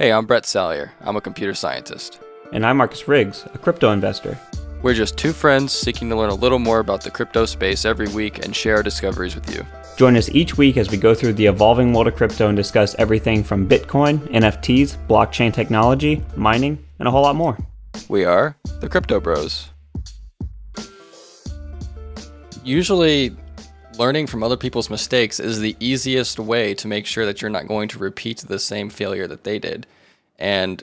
Hey, I'm Brett Salyer. I'm a computer scientist. And I'm Marcus Riggs, a crypto investor. We're just two friends seeking to learn a little more about the crypto space every week and share our discoveries with you. Join us each week as we go through the evolving world of crypto and discuss everything from Bitcoin, NFTs, blockchain technology, mining, and a whole lot more. We are the Crypto Bros. Usually, learning from other people's mistakes is the easiest way to make sure that you're not going to repeat the same failure that they did. And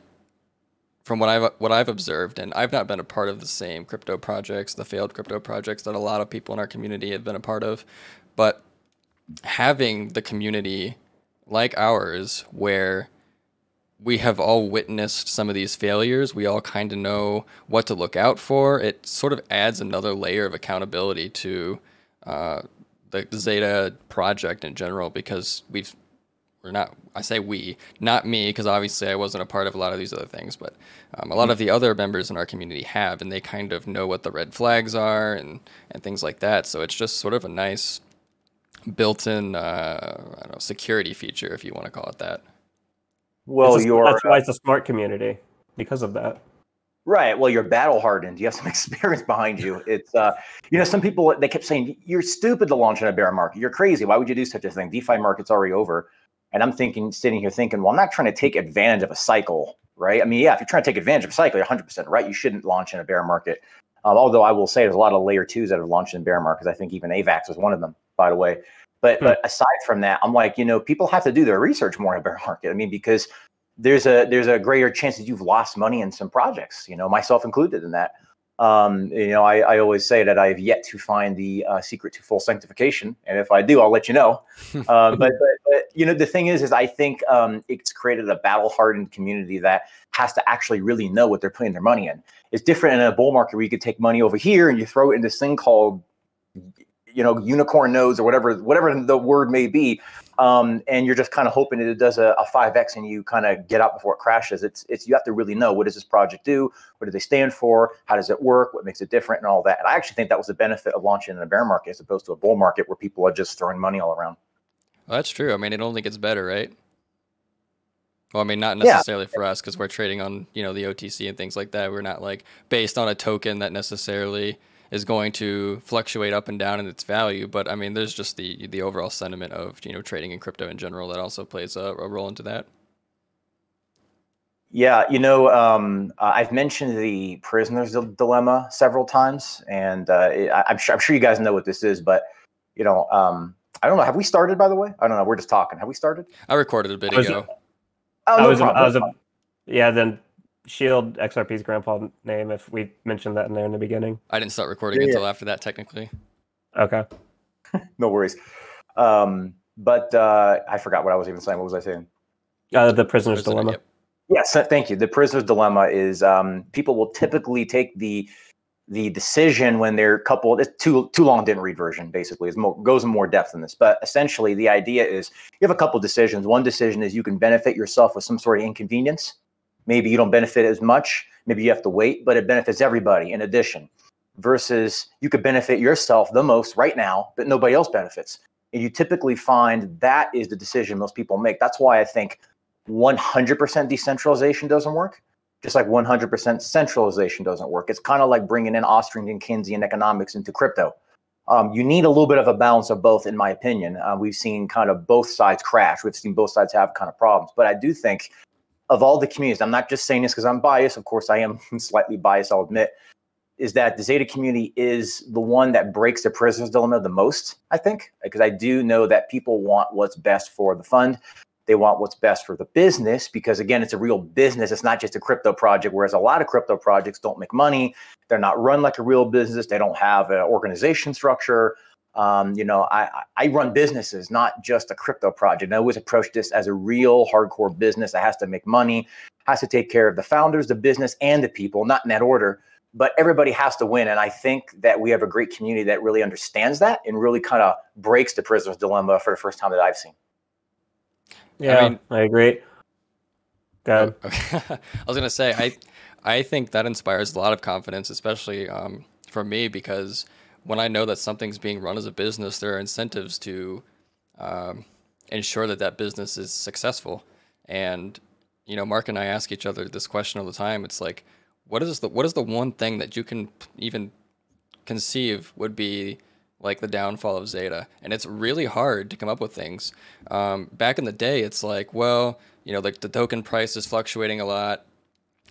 from what I've what I've observed, and I've not been a part of the same crypto projects, the failed crypto projects that a lot of people in our community have been a part of, but having the community like ours where we have all witnessed some of these failures. We all kind of know what to look out for. It sort of adds another layer of accountability to uh, the Xeta project in general because we've we're not I say we not me because obviously I wasn't a part of a lot of these other things but um, a lot of the other members in our community have and they kind of know what the red flags are and and things like that so it's just sort of a nice built-in uh, I don't know security feature if you want to call it that. Well, a- you're that's why it's a smart community because of that. Right. Well, you're battle hardened. You have some experience behind you. It's, uh, you know, some people they kept saying you're stupid to launch in a bear market. You're crazy. Why would you do such a thing? DeFi market's already over. And I'm thinking, sitting here thinking, well, I'm not trying to take advantage of a cycle, right? I mean, yeah, if you're trying to take advantage of a cycle, you're 100 percent right. You shouldn't launch in a bear market. Um, although I will say there's a lot of layer twos that have launched in bear markets. I think even AVAX was one of them, by the way. But Hmm. but aside from that, I'm like, you know, people have to do their research more in a bear market. I mean, because there's a there's a greater chance that you've lost money in some projects, you know, myself included in that. Um, you know, I, I always say that I have yet to find the uh, secret to full sanctification, and if I do, I'll let you know. Um, but, but, but you know, the thing is, is I think um, it's created a battle-hardened community that has to actually really know what they're putting their money in. It's different in a bull market where you could take money over here and you throw it in this thing called you know unicorn nodes or whatever whatever the word may be um, and you're just kind of hoping that it does a, a 5x and you kind of get out before it crashes it's it's you have to really know what does this project do what do they stand for how does it work what makes it different and all that and i actually think that was the benefit of launching in a bear market as opposed to a bull market where people are just throwing money all around Well, that's true. I mean, it only gets better, right? Well, I mean, not Yeah. necessarily for us because we're trading on you know the OTC and things like that. We're not like based on a token that necessarily is going to fluctuate up and down in its value. But I mean, there's just the the overall sentiment of you know trading in crypto in general that also plays a, a role into that. Yeah, you know, um, uh, I've mentioned the prisoner's dilemma several times, and uh, I, I'm sure I'm sure you guys know what this is, but you know, um, I don't know. Have we started? By the way, I don't know. We're just talking. Have we started? I recorded a bit I was- ago. Oh, I was, problem, I was no a, yeah. Then Shield XRP's grandpa name. If we mentioned that in there in the beginning. I didn't start recording Yeah, yeah. until after that, technically. Okay. no worries. Um, but uh, I forgot what I was even saying. What was I saying? Uh, the prisoner's President, dilemma. yep. Yes, uh, thank you. The prisoner's dilemma is um, people will typically take the the decision when they're coupled. It's too too long. Didn't read version. Basically, is more, goes in more depth than this. But essentially, the idea is you have a couple decisions. One decision is you can benefit yourself with some sort of inconvenience. Maybe you don't benefit as much. Maybe you have to wait, but it benefits everybody in addition. Versus you could benefit yourself the most right now, but nobody else benefits. And you typically find that is the decision most people make. That's why I think 100% decentralization doesn't work, just like 100% centralization doesn't work. It's kind of like bringing in Austrian and Keynesian economics into crypto. Um, you need a little bit of a balance of both, in my opinion. Uh, we've seen kind of both sides crash. We've seen both sides have kind of problems. But I do think of all the communities, I'm not just saying this because I'm biased. Of course, I am slightly biased, I'll admit, is that the Xeta community is the one that breaks the prisoner's dilemma the most, I think, because I do know that people want what's best for the fund. They want what's best for the business because again it's a real business. It's not just a crypto project whereas a lot of crypto projects don't make money. They're not run like a real business. They don't have an organization structure um, you know I, I I run businesses not just a crypto project i always approach this as a real hardcore business that has to make money has to take care of the founders the business and the people not in that order but everybody has to win and i think that we have a great community that really understands that and really kind of breaks the prisoner's dilemma for the first time that i've seen Yeah, I, mean- agree. Go ahead. I was gonna say I I think that inspires a lot of confidence, especially um, for me, because when I know that something's being run as a business, there are incentives to um, ensure that that business is successful. And you know, Mark and I ask each other this question all the time. It's like, what is the what is the one thing that you can even conceive would be like the downfall of Xeta? And it's really hard to come up with things. Um, back in the day, it's like, well, you know, like the token price is fluctuating a lot.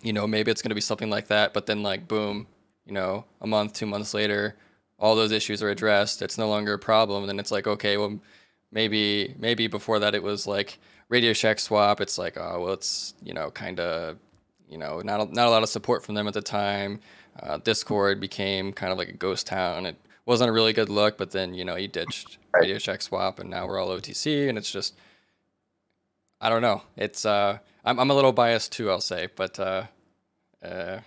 You know, maybe it's going to be something like that. But then, like, boom, you know, a month, two months later, all those issues are addressed. It's no longer a problem. And then it's like, okay, well, maybe maybe before that it was like Radio Shack swap. It's like, oh well, it's you know kind of you know not a, not a lot of support from them at the time. Uh, Discord became kind of like a ghost town. It wasn't a really good look, but then you know he ditched Radio Shack swap, and now we're all OTC, and it's just I don't know. It's uh, I'm I'm a little biased too, I'll say, but uh, uh,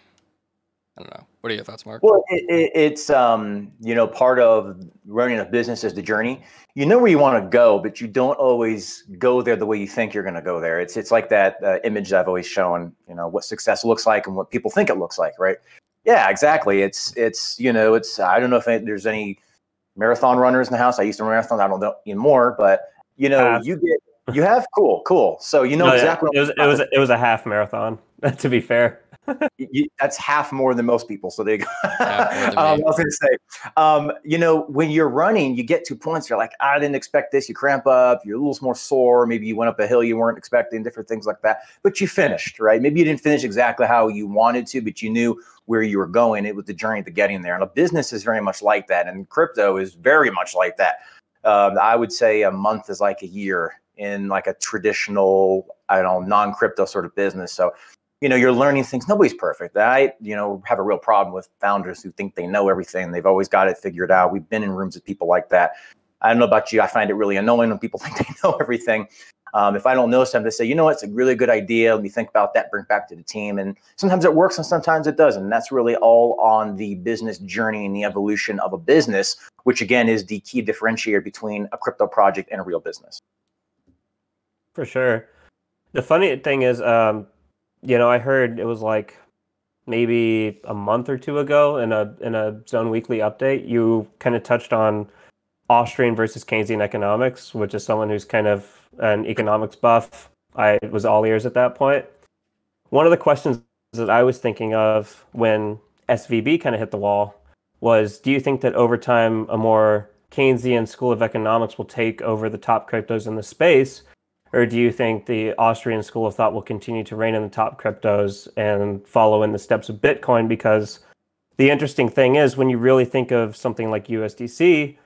I don't know. What are your thoughts, Mark? Well, it, it, it's um, you know part of running a business is the journey. You know where you want to go, but you don't always go there the way you think you're going to go there. It's it's like that uh, image I've always shown. You know what success looks like and what people think it looks like, right? Yeah, exactly. It's it's you know it's I don't know if there's any marathon runners in the house. I used to run marathon. I don't know anymore, but you know uh, you get you have cool cool. So you know no, exactly. Yeah. It was it was it was a half marathon. To be fair you, that's half more than most people. So they go. um, I was going to say, um, you know, when you're running, you get to points you're like, I didn't expect this. You cramp up, you're a little more sore. Maybe you went up a hill you weren't expecting, different things like that. But you finished, right? Maybe you didn't finish exactly how you wanted to, but you knew where you were going. It was the journey to getting there. And a business is very much like that, and crypto is very much like that. Um, I would say a month is like a year in like a traditional, I don't know, non-crypto sort of business. So you know you're learning things. Nobody's perfect. I you know have a real problem with founders who think they know everything. They've always got it figured out. We've been in rooms with people like that. I don't know about you. I find it really annoying when people think they know everything. Um, if i don't know something they say you know it's a really good idea. Let me think about that bring back to the team. And sometimes it works and sometimes it doesn't. And that's really all on the business journey and the evolution of a business which again is the key differentiator between a crypto project and a real business. For sure. The funny thing is um, you know, I heard it was like maybe a month or two ago in a in a Zone Weekly update. You kind of touched on Austrian versus Keynesian economics, which is someone who's kind of an economics buff. I was all ears at that point. One of the questions that I was thinking of when SVB kind of hit the wall was do you think that over time a more Keynesian school of economics will take over the top cryptos in the space? Or do you think the Austrian school of thought will continue to reign in the top cryptos and follow in the steps of Bitcoin? Because the interesting thing is, when you really think of something like USDC,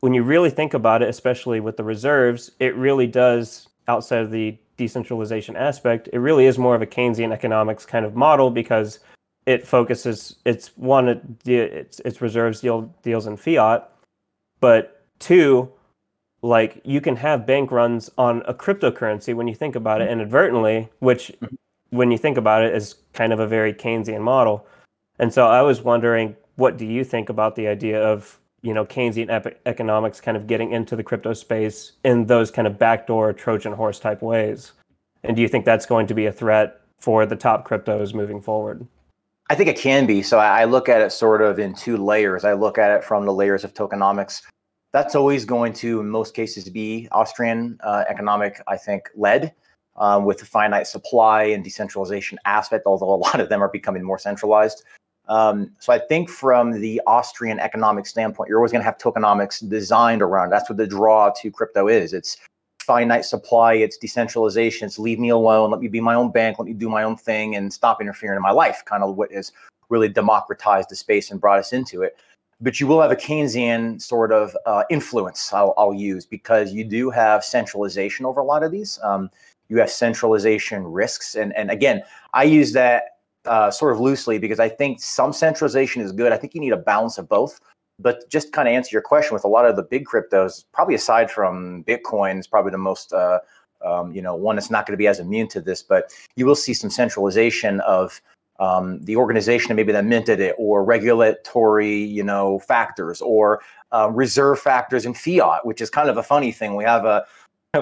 when you really think about it, especially with the reserves, it really does, outside of the decentralization aspect, it really is more of a Keynesian economics kind of model because it focuses, it's one, it's, it's reserves deal, deals in fiat, but two, like you can have bank runs on a cryptocurrency when you think about it mm-hmm. inadvertently, which mm-hmm. when you think about it is kind of a very Keynesian model. And so I was wondering, what do you think about the idea of you know Keynesian ep- economics kind of getting into the crypto space in those kind of backdoor Trojan horse type ways? And do you think that's going to be a threat for the top cryptos moving forward? I think it can be. So I look at it sort of in two layers. I look at it from the layers of tokenomics that's always going to, in most cases, be Austrian uh, economic, I think, led um, with the finite supply and decentralization aspect, although a lot of them are becoming more centralized. Um, so I think from the Austrian economic standpoint, you're always going to have tokenomics designed around. That's what the draw to crypto is. It's finite supply, it's decentralization, it's leave me alone, let me be my own bank, let me do my own thing, and stop interfering in my life. Kind of what has really democratized the space and brought us into it but you will have a Keynesian sort of uh, influence. I'll, I'll, use because you do have centralization over a lot of these. Um, you have centralization risks, and and again, I use that uh, sort of loosely because I think some centralization is good. I think you need a balance of both. But just kind of answer your question with a lot of the big cryptos, probably aside from Bitcoin, is probably the most. Uh, um, you know, one that's not going to be as immune to this, but you will see some centralization of um, the organization maybe that minted it or regulatory you know factors or uh, reserve factors in fiat which is kind of a funny thing. We have a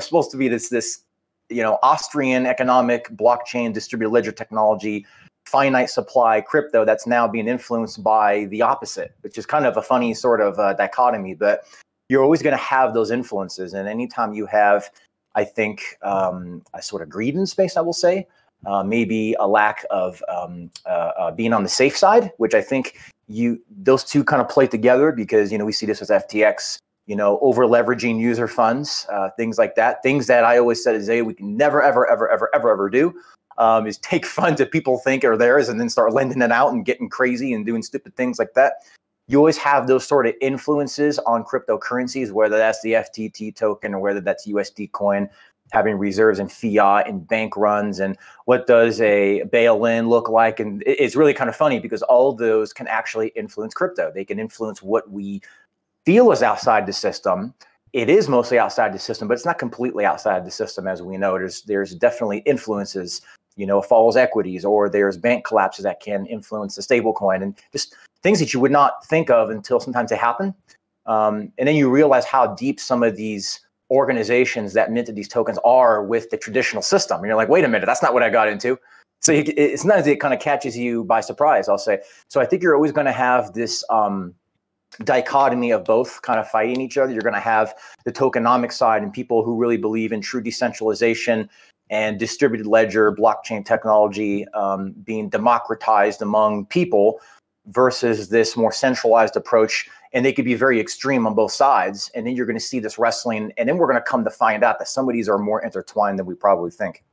supposed to be this this you know austrian economic blockchain distributed ledger technology finite supply crypto that's now being influenced by the opposite which is kind of a funny sort of uh, dichotomy. But you're always going to have those influences and anytime you have i think um, a sort of greed in space i will say uh, maybe a lack of um, uh, uh, being on the safe side, which I think you those two kind of play together because you know we see this with FTX, you know, over leveraging user funds, uh, things like that. Things that I always said is, a we can never, ever, ever, ever, ever, ever do. Um, is take funds that people think are theirs and then start lending it out and getting crazy and doing stupid things like that you always have those sort of influences on cryptocurrencies, whether that's the FTT token or whether that's USD coin having reserves in fiat and bank runs and what does a bail-in look like? And it's really kind of funny because all those can actually influence crypto. They can influence what we feel is outside the system. It is mostly outside the system but it's not completely outside the system as we know. There's there's definitely influences you know falls equities or there's bank collapses that can influence the stable coin and just things that you would not think of until sometimes they happen. Um, and then you realize how deep some of these organizations that minted these tokens are with the traditional system. And you're like, wait a minute, that's not what I got into. So you, it's not as it kind of catches you by surprise, I'll say. So I think you're always going to have this um, dichotomy of both kind of fighting each other. You're going to have the tokenomic side and people who really believe in true decentralization and distributed ledger, blockchain technology um, being democratized among people versus this more centralized approach and they could be very extreme on both sides and then you're going to see this wrestling and then we're going to come to find out that some of these are more intertwined than we probably think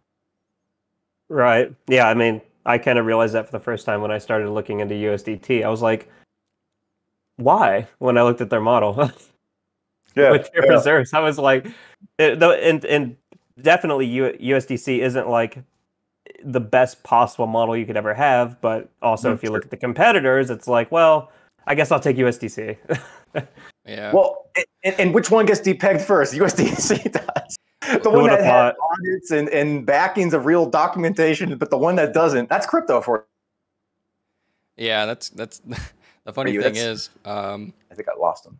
right yeah i mean i kind of realized that for the first time when i started looking into usdt i was like why when i looked at their model yeah, with their yeah. reserves i was like it, and, and definitely usdc isn't like the best possible model you could ever have. But also, mm-hmm. if you look at the competitors, it's like, well, I guess I'll take USDC. yeah. Well, and, and, which one gets depegged first? USDC does. The one that has audits and, and backings of real documentation, but the one that doesn't, that's crypto for. Yeah, that's that's the funny thing is. Um, I think I lost him.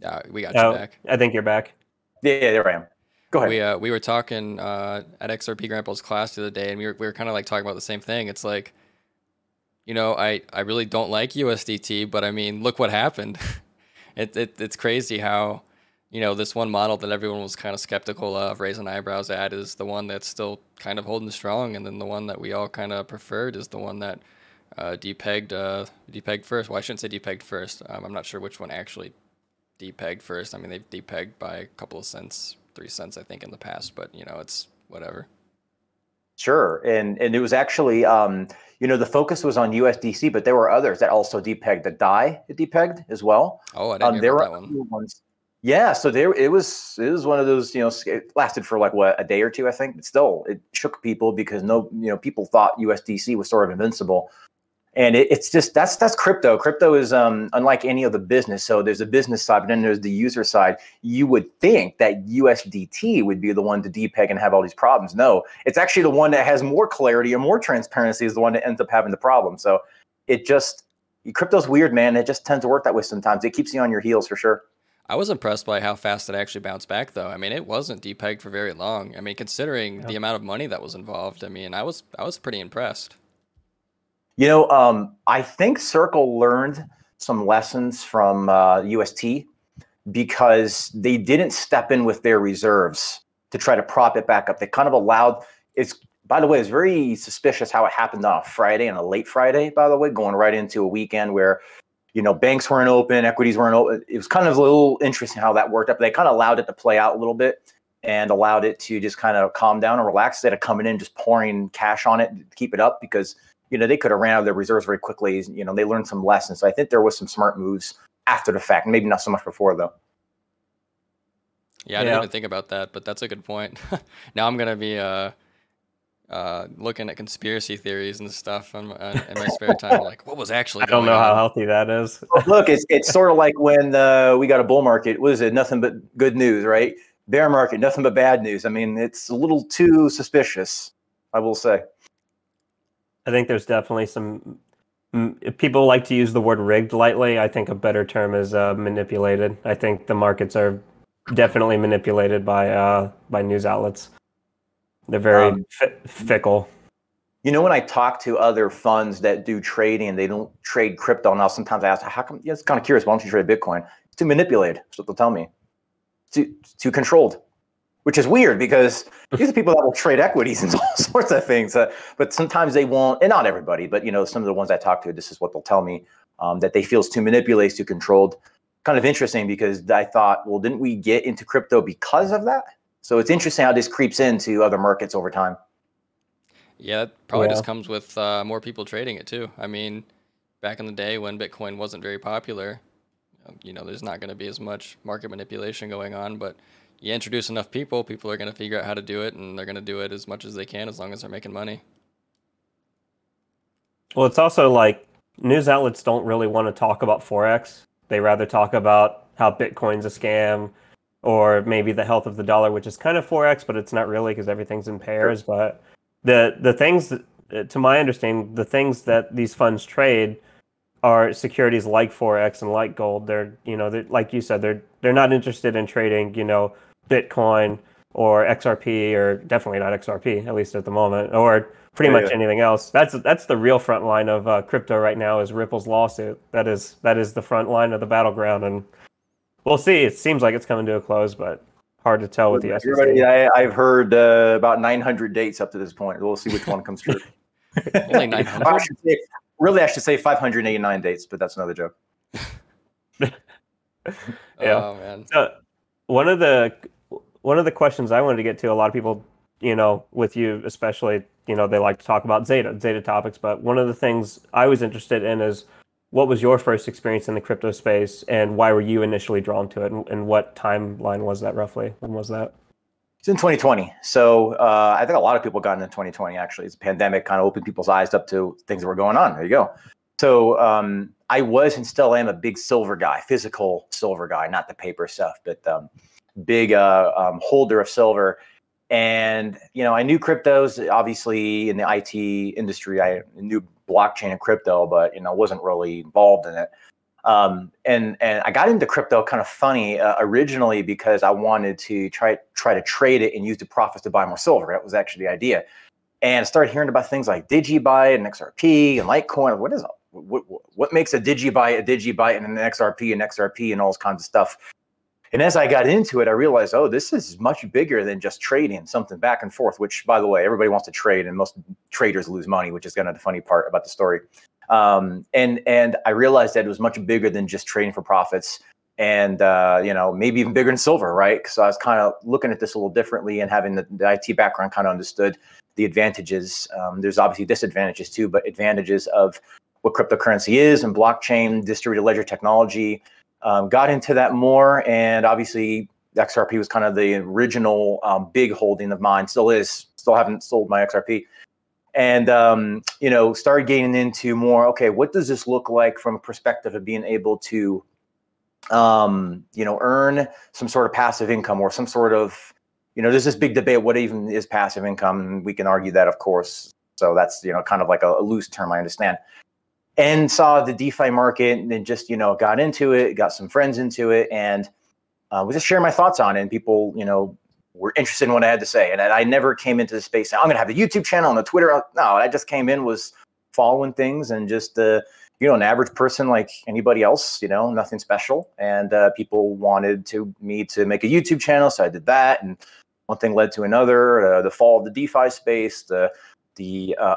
Yeah, we got oh, you back. I think you're back. Yeah, yeah, there I am. Go ahead. We uh, we were talking uh, at XRP Grandpa's class the other day, and we were we were kind of like talking about the same thing. It's like, you know, I I really don't like USDT, but I mean, look what happened. it, it it's crazy how, you know, this one model that everyone was kind of skeptical of, raising eyebrows at, is the one that's still kind of holding strong, and then the one that we all kind of preferred is the one that uh, depegged uh, depegged first. Well, I shouldn't say depegged first. Um, I'm not sure which one actually depegged first. I mean, they've depegged by a couple of cents three cents, I think, in the past, but you know, it's whatever. Sure, and and it was actually, um, you know, the focus was on USDC, but there were others that also depegged. The Dai it depegged as well. Oh, I didn't um, there were that one. Ones. Yeah, so there it was. It was one of those, you know, it lasted for like what a day or two, I think. But still, it shook people because no, you know, people thought USDC was sort of invincible and it, it's just that's that's crypto. Crypto is um, unlike any other business. So there's a business side but then there's the user side. You would think that usdt would be the one to depeg and have all these problems. No it's actually the one that has more clarity and more transparency is the one that ends up having the problem. So it just crypto's weird man. It just tends to work that way sometimes. It keeps you on your heels for sure. I was impressed by how fast it actually bounced back, though. I mean, it wasn't depegged for very long. I mean, considering the amount of money that was involved, I mean, I was I was pretty impressed. You know, um, I think Circle learned some lessons from uh, UST because they didn't step in with their reserves to try to prop it back up. They kind of allowed it's by the way, it's very suspicious how it happened on a Friday and a late Friday, by the way, going right into a weekend where you know banks weren't open, equities weren't open. It was kind of a little interesting how that worked up. They kind of allowed it to play out a little bit and allowed it to just kind of calm down and relax instead of coming in just pouring cash on it to keep it up because you know, they could have ran out of their reserves very quickly. You know, they learned some lessons. So I think there was some smart moves after the fact, maybe not so much before though. Yeah, I didn't even think about that, but that's a good point. now I'm gonna be uh, uh, looking at conspiracy theories and stuff in, uh, in my spare time. Like, what was actually? I don't know on? how healthy that is. Look, it's it's sort of like when uh, we got a bull market. Was it nothing but good news, right? Bear market, nothing but bad news. I mean, it's a little too suspicious. I will say. I think there's definitely some people like to use the word rigged lightly. I think a better term is uh, manipulated. I think the markets are definitely manipulated by uh, by news outlets. They're very um, fickle. You know, when I talk to other funds that do trading, they don't trade crypto. Now, sometimes I ask, "How come?" Yeah, it's kind of curious. Why don't you trade Bitcoin? It's too manipulated. That's what they'll tell me. Too too controlled. Which is weird because these are people that will trade equities and all sorts of things. Uh, but sometimes they won't, and not everybody, but you know, some of the ones I talk to, this is what they'll tell me um, that they feel is too manipulated, too controlled. Kind of interesting because I thought, well, didn't we get into crypto because of that? So it's interesting how this creeps into other markets over time. Yeah, it probably Yeah. just comes with uh, more people trading it too. I mean, back in the day when Bitcoin wasn't very popular, you know, there's not going to be as much market manipulation going on. But you introduce enough people, people are going to figure out how to do it, and they're going to do it as much as they can as long as they're making money. Well, it's also like news outlets don't really want to talk about forex. They rather talk about how Bitcoin's a scam, or maybe the health of the dollar, which is kind of forex, but it's not really because everything's in pairs. But the the things, that, to my understanding, the things that these funds trade are securities like forex and like gold. They're you know, they're, like you said, they're they're not interested in trading you know Bitcoin or XRP or definitely not XRP at least at the moment or pretty Yeah, much yeah. anything else. That's that's the real front line of uh, crypto right now is Ripple's lawsuit. That is that is the front line of the battleground, and we'll see. It seems like it's coming to a close, but hard to tell with the SEC. Everybody, I, I've heard uh, about 900 dates up to this point. We'll see which one comes true. Only Well, I should say, really, I should say 589 dates, but that's another joke. Yeah. Oh man. So one of the one of the questions I wanted to get to, a lot of people, you know, with you especially, you know, they like to talk about Xeta, Xeta topics. But one of the things I was interested in is what was your first experience in the crypto space, and why were you initially drawn to it, and, and what timeline was that roughly? When was that? It's in 2020. So uh, I think a lot of people got into 2020, actually. It's a pandemic kind of opened people's eyes up to things that were going on. There you go. So um, I was and still am a big silver guy, physical silver guy, not the paper stuff, but um, big uh, um, holder of silver. And, you know, I knew cryptos, obviously in the IT industry, I knew blockchain and crypto, but, you know, wasn't really involved in it. Um, and and I got into crypto kind of funny uh, originally because I wanted to try try to trade it and use the profits to buy more silver. That was actually the idea. And started hearing about things like DigiByte and XRP and Litecoin. What is what, what makes a DigiByte a DigiByte and an XRP and XRP and all this kinds of stuff? And as I got into it, I realized, oh, this is much bigger than just trading something back and forth. Which, by the way, everybody wants to trade, and most traders lose money, which is kind of the funny part about the story. Um, and and I realized that it was much bigger than just trading for profits, and uh, you know maybe even bigger than silver, right? Because I was kind of looking at this a little differently, and having the, the IT background, kind of understood the advantages. Um, there's obviously disadvantages too, but advantages of what cryptocurrency is and blockchain, distributed ledger technology. Um, got into that more, and obviously XRP was kind of the original um, big holding of mine. Still is. Still haven't sold my XRP and um, you know started getting into more okay what does this look like from a perspective of being able to um, you know earn some sort of passive income or some sort of you know there's this big debate what even is passive income we can argue that of course so that's you know kind of like a, a loose term i understand and saw the defi market and then just you know got into it got some friends into it and uh, was just sharing my thoughts on it and people you know were interested in what I had to say. And I never came into the space. I'm going to have a YouTube channel and a Twitter. No, I just came in was following things and just uh, you know an average person like anybody else. You know, nothing special. And uh, people wanted to me to make a YouTube channel, so I did that. And one thing led to another. Uh, the fall of the DeFi space, the the uh,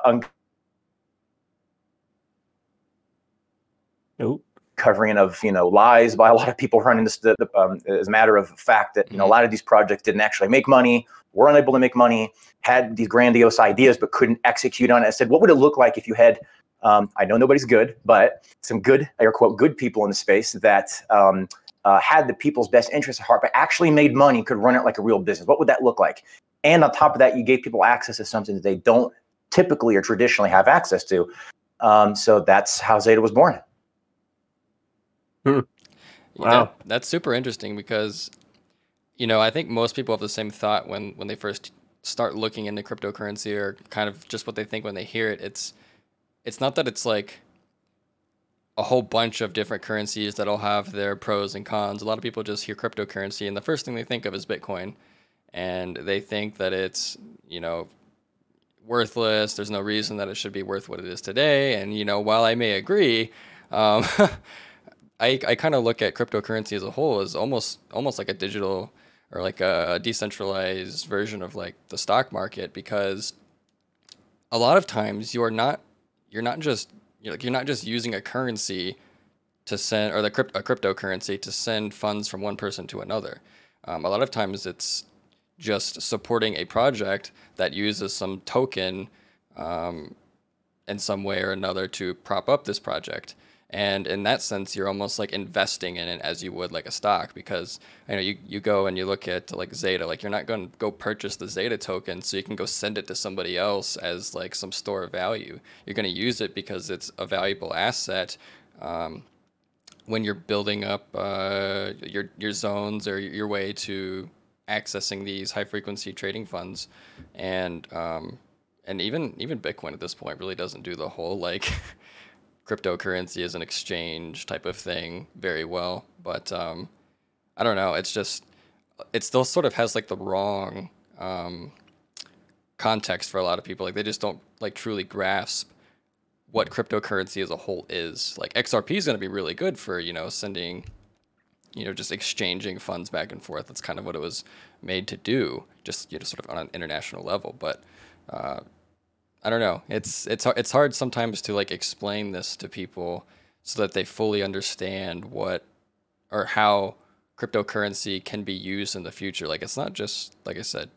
Nope. uncovering of you know lies by a lot of people running this the, the, um, as a matter of fact that you know a lot of these projects didn't actually make money were unable to make money had these grandiose ideas but couldn't execute on it. I said what would it look like if you had um, i know nobody's good but some good air quote good people in the space that um, uh, had the people's best interests at heart but actually made money could run it like a real business? What would that look like? And on top of that you gave people access to something that they don't typically or traditionally have access to. Um, so that's how xeta was born Wow. that's super interesting because, you know, I think most people have the same thought when when they first start looking into cryptocurrency or kind of just what they think when they hear it. It's it's not that it's like a whole bunch of different currencies that'll have their pros and cons. A lot of people just hear cryptocurrency and the first thing they think of is Bitcoin, and they think that it's you know worthless. There's no reason that it should be worth what it is today. And you know, while I may agree. Um, I, I kind of look at cryptocurrency as a whole as almost almost like a digital or like a, decentralized version of like the stock market because a lot of times you are not you're not just you're like you're not just using a currency to send or the crypt, a cryptocurrency to send funds from one person to another. Um, a lot of times it's just supporting a project that uses some token um, in some way or another to prop up this project. And in that sense, you're almost like investing in it as you would like a stock because you know you, you go and you look at like Xeta, like you're not going to go purchase the Xeta token so you can go send it to somebody else as like some store of value. You're going to use it because it's a valuable asset um, when you're building up uh, your your zones or your way to accessing these high frequency trading funds, and um, and even even Bitcoin at this point really doesn't do the whole like cryptocurrency as an exchange type of thing very well. But um, I don't know. It's just it still sort of has like the wrong um, context for a lot of people. Like they just don't like truly grasp what cryptocurrency as a whole is. Like XRP is going to be really good for you know sending, you know, just exchanging funds back and forth. That's kind of what it was made to do, just you know, sort of on an international level. But uh, I don't know. It's it's it's hard sometimes to like explain this to people so that they fully understand what or how cryptocurrency can be used in the future. Like it's not just like I said,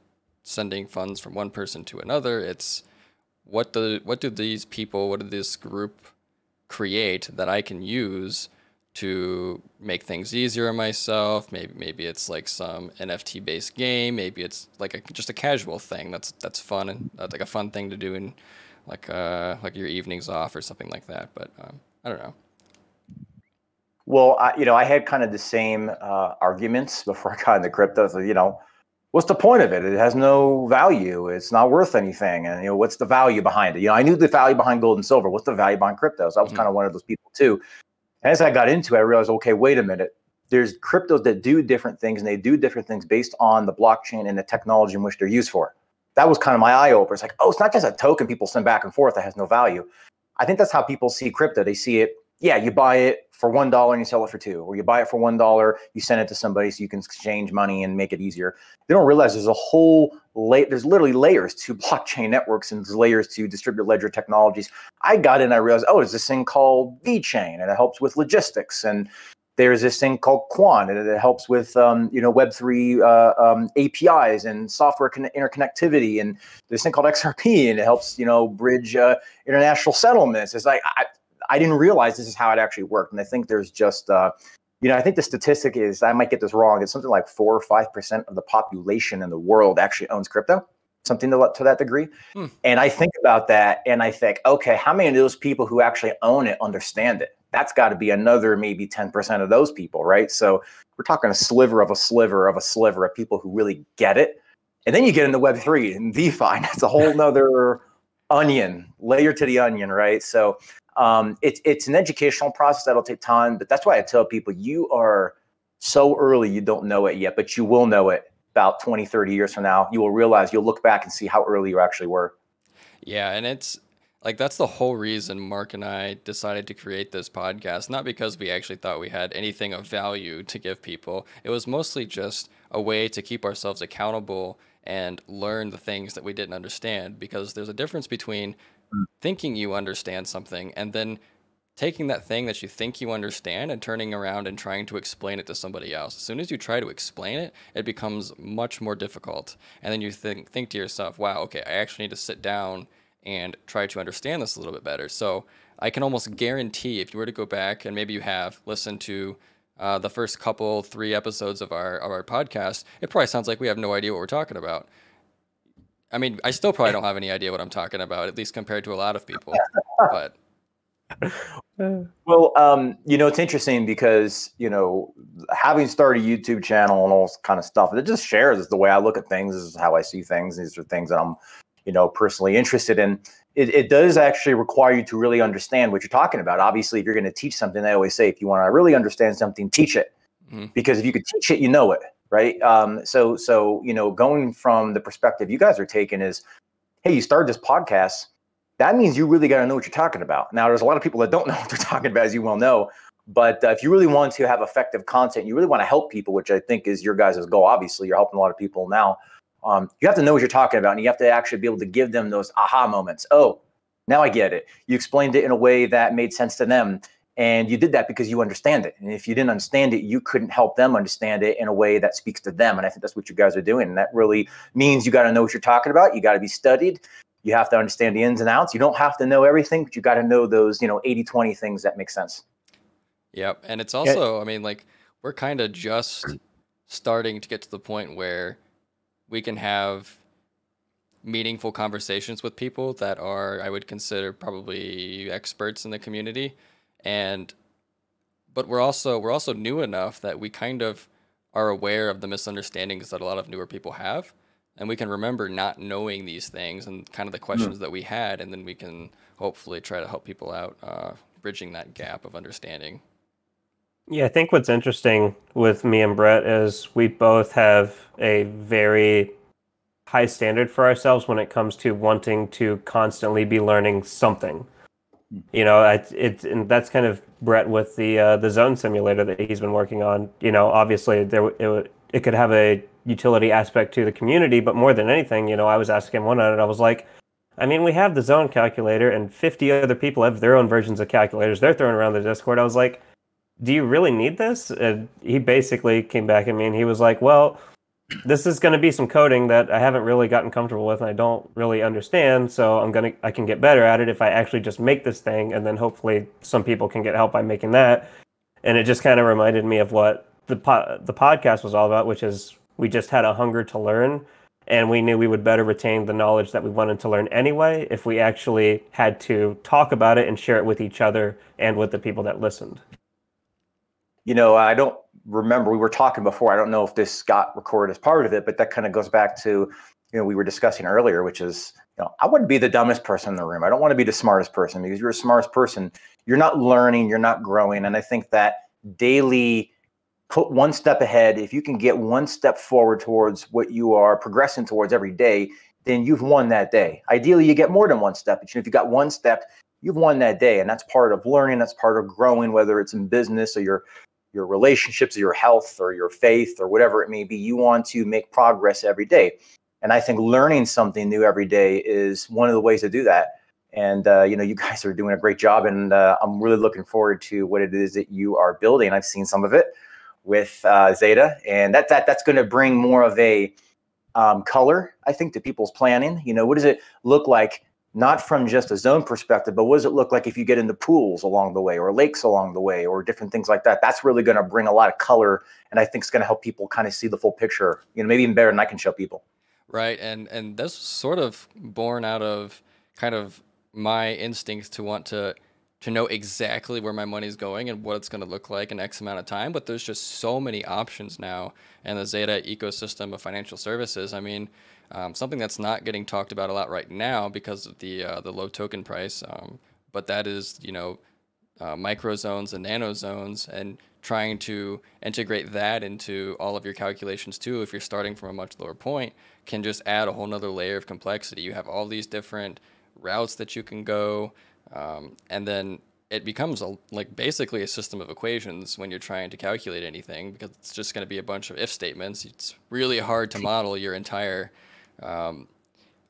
sending funds from one person to another. It's what do what do these people, what did this group create that I can use to make things easier on myself? Maybe maybe it's like some NFT based game. Maybe it's like a, just a casual thing that's that's fun and that's like a fun thing to do in like uh like your evenings off or something like that. But um, I don't know. Well, I, you know, I had kind of the same uh, arguments before I got into crypto. So, you know, what's the point of it? It has no value. It's not worth anything. And you know, what's the value behind it? You know, I knew the value behind gold and silver. What's the value behind crypto? So I was mm-hmm. kind of one of those people too. As I got into it, I realized, okay, wait a minute. There's cryptos that do different things, and they do different things based on the blockchain and the technology in which they're used for. That was kind of my eye opener. It's like, oh, it's not just a token people send back and forth that has no value. I think that's how people see crypto. They see it yeah, you buy it for one dollar and you sell it for two, or you buy it for one dollar, you send it to somebody so you can exchange money and make it easier. They don't realize there's a whole la- there's literally layers to blockchain networks and layers to distributed ledger technologies. I got in, I realized, oh, there's this thing called VeChain, and it helps with logistics, and there's this thing called Quant, and it helps with um, you know Web three uh, um, APIs and software con- interconnectivity, and this thing called XRP, and it helps you know bridge uh, international settlements. It's like I, I didn't realize this is how it actually worked. And I think there's just, uh, you know, I think the statistic is, I might get this wrong, it's something like four or 5% of the population in the world actually owns crypto, something to, to that degree. Hmm. And I think about that and I think, okay, how many of those people who actually own it understand it? That's got to be another maybe 10% of those people, right? So we're talking a sliver of a sliver of a sliver of people who really get it. And then you get into Web3 and DeFi. That's a whole nother onion, layer to the onion, right? So um, it's it's an educational process that'll take time, but that's why I tell people you are so early you don't know it yet, but you will know it about 20, 30 years from now. You will realize you'll look back and see how early you actually were. Yeah, and it's like that's the whole reason Mark and I decided to create this podcast, not because we actually thought we had anything of value to give people. It was mostly just a way to keep ourselves accountable and learn the things that we didn't understand because there's a difference between. Thinking you understand something and then taking that thing that you think you understand and turning around and trying to explain it to somebody else. As soon as you try to explain it, it becomes much more difficult. And then you think think to yourself, "Wow, okay, I actually need to sit down and try to understand this a little bit better." So, I can almost guarantee if you were to go back and maybe you have listened to uh, the first couple three episodes of our of our podcast, it probably sounds like we have no idea what we're talking about. I mean, I still probably don't have any idea what I'm talking about, at least compared to a lot of people. But well, um, you know, it's interesting because you know, having started a YouTube channel and all this kind of stuff, it just shares the way I look at things. This is how I see things. These are things that I'm, you know, personally interested in it, it does actually require you to really understand what you're talking about. Obviously, if you're going to teach something, I always say if you want to really understand something, teach it. Mm-hmm. Because if you could teach it, you know it, right? Um, so, so you know, going from the perspective you guys are taking is, hey, you started this podcast. That means you really got to know what you're talking about. Now, there's a lot of people that don't know what they're talking about, as you well know. But uh, if you really want to have effective content, you really want to help people, which I think is your guys' goal. Obviously, you're helping a lot of people now. Um, you have to know what you're talking about, and you have to actually be able to give them those aha moments. Oh, now I get it. You explained it in a way that made sense to them. And you did that because you understand it. And if you didn't understand it, you couldn't help them understand it in a way that speaks to them. And I think that's what you guys are doing. And that really means you got to know what you're talking about. You got to be studied. You have to understand the ins and outs. You don't have to know everything, but you got to know those, you know, 80 20 things that make sense. Yep. And it's also, I mean, like, we're kind of just starting to get to the point where we can have meaningful conversations with people that are, I would consider, probably experts in the community and but we're also we're also new enough that we kind of are aware of the misunderstandings that a lot of newer people have. And we can remember not knowing these things and kind of the questions mm. that we had. And then we can hopefully try to help people out uh, bridging that gap of understanding. Yeah i think what's interesting with me and brett is we both have a very high standard for ourselves when it comes to wanting to constantly be learning something you know, it's it, and that's kind of Brett with the uh, the zone simulator that he's been working on. You know, obviously there it, it could have a utility aspect to the community, but more than anything, you know, I was asking one on it. I was like, I mean, we have the zone calculator, and 50 other people have their own versions of calculators. They're throwing around the Discord. I was like, do you really need this? And he basically came back at me and he was like, well, this is going to be some coding that I haven't really gotten comfortable with and I don't really understand. So I'm going to, I can get better at it if I actually just make this thing. And then hopefully some people can get help by making that. And it just kind of reminded me of what the, po- the podcast was all about, which is we just had a hunger to learn. And we knew we would better retain the knowledge that we wanted to learn anyway if we actually had to talk about it and share it with each other and with the people that listened. You know, I don't remember we were talking before. I don't know if this got recorded as part of it, but that kind of goes back to you know we were discussing earlier, which is you know I wouldn't be the dumbest person in the room. I don't want to be the smartest person because you're the smartest person. You're not learning, you're not growing, and I think that daily put one step ahead. If you can get one step forward towards what you are progressing towards every day, then you've won that day. Ideally, you get more than one step, but if you got one step, you've won that day, and that's part of learning. That's part of growing, whether it's in business or you're your relationships your health or your faith or whatever it may be you want to make progress every day. And i think learning something new every day is one of the ways to do that. And uh, you know you guys are doing a great job and uh, i'm really looking forward to what it is that you are building. I've seen some of it with uh, xeta and that, that that's going to bring more of a um, color i think to people's planning. You know what does it look like not from just a zone perspective, but what does it look like if you get into pools along the way or lakes along the way or different things like that? That's really going to bring a lot of color and I think it's going to help people kind of see the full picture, you know, maybe even better than I can show people. Right. And and that's sort of born out of kind of my instincts to want to to know exactly where my money's going and what it's going to look like in X amount of time. But there's just so many options now in the Xeta ecosystem of financial services. I mean, um, something that's not getting talked about a lot right now because of the uh, the low token price, um, but that is you know uh, micro zones and nano zones and trying to integrate that into all of your calculations too if you're starting from a much lower point can just add a whole nother layer of complexity. You have all these different routes that you can go um, and then it becomes a, like basically a system of equations when you're trying to calculate anything because it's just going to be a bunch of if statements. It's really hard to model your entire um,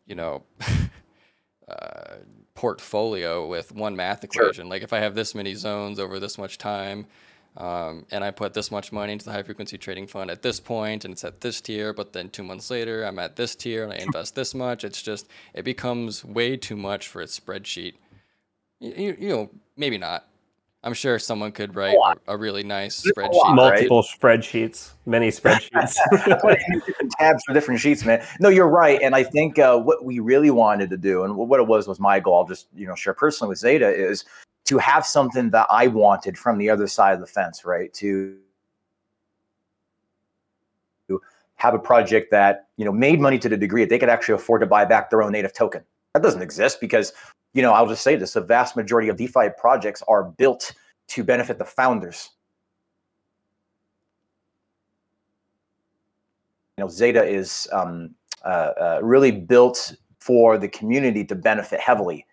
you know, uh, portfolio with one math equation. Sure. Like if I have this many zones over this much time, um, and I put this much money into the high frequency trading fund at this point, and it's at this tier, but then two months later, I'm at this tier and I invest this much. It's just, it becomes way too much for a spreadsheet. You, you know, maybe not. I'm sure someone could write a, a really nice spreadsheet. Lot, Multiple right? spreadsheets, many spreadsheets. different tabs for different sheets, man. No, you're right. And I think uh, what we really wanted to do, and what it was, was my goal. I'll just you know share personally with Xeta is to have something that I wanted from the other side of the fence, right? To have a project that you know made money to the degree that they could actually afford to buy back their own native token. That doesn't exist because you know, I'll just say this: the vast majority of DeFi projects are built to benefit the founders. You know, Xeta is um, uh, uh, really built for the community to benefit heavily.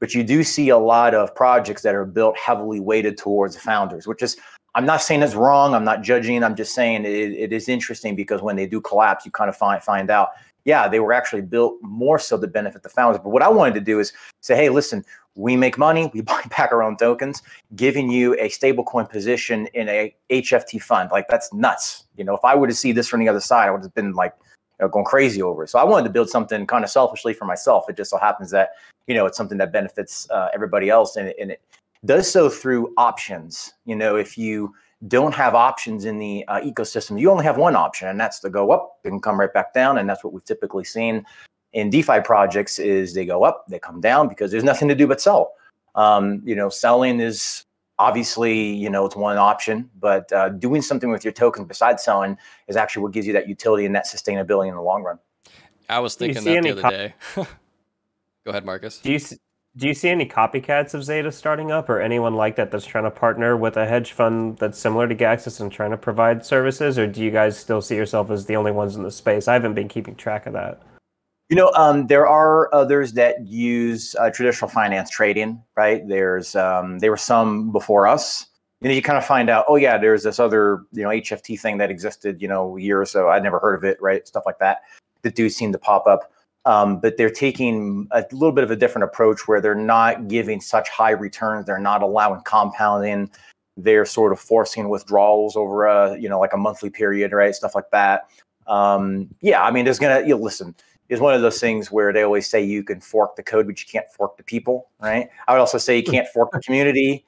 but you do see a lot of projects that are built heavily weighted towards the founders, which is I'm not saying it's wrong. I'm not judging. I'm just saying it, it is interesting because when they do collapse, you kind of find find out, yeah, they were actually built more so to benefit the founders. But what I wanted to do is say, hey, listen, we make money, we buy back our own tokens, giving you a stablecoin position in a HFT fund. Like that's nuts. You know, if I were to see this from the other side, I would have been like you know, going crazy over it. So I wanted to build something kind of selfishly for myself. It just so happens that you know it's something that benefits uh, everybody else, and, and it does so through options. You know, if you don't have options in the uh, ecosystem, you only have one option, and that's to go up and come right back down. And that's what we've typically seen in DeFi projects: is they go up, they come down because there's nothing to do but sell. Um, you know, selling is obviously you know it's one option, but uh, doing something with your tokens besides selling is actually what gives you that utility and that sustainability in the long run. I was thinking that the other co- day. go ahead, Marcus. Do you do you see any copycats of Xeta starting up or anyone like that that's trying to partner with a hedge fund that's similar to Gaxus and trying to provide services? Or do you guys still see yourself as the only ones in the space? I haven't been keeping track of that. You know, um, there are others that use uh, traditional finance trading, right? There's um, there were some before us. You know, you kind of find out, oh yeah, there's this other you know HFT thing that existed, you know, a year or so. I'd never heard of it, right? Stuff like that that do seem to pop up. Um, but they're taking a little bit of a different approach where they're not giving such high returns. They're not allowing compounding. They're sort of forcing withdrawals over a, you know, like a monthly period, right? Stuff like that. Um, yeah, I mean, there's gonna, you know, listen, is one of those things where they always say you can fork the code, but you can't fork the people, right? I would also say you can't fork the community.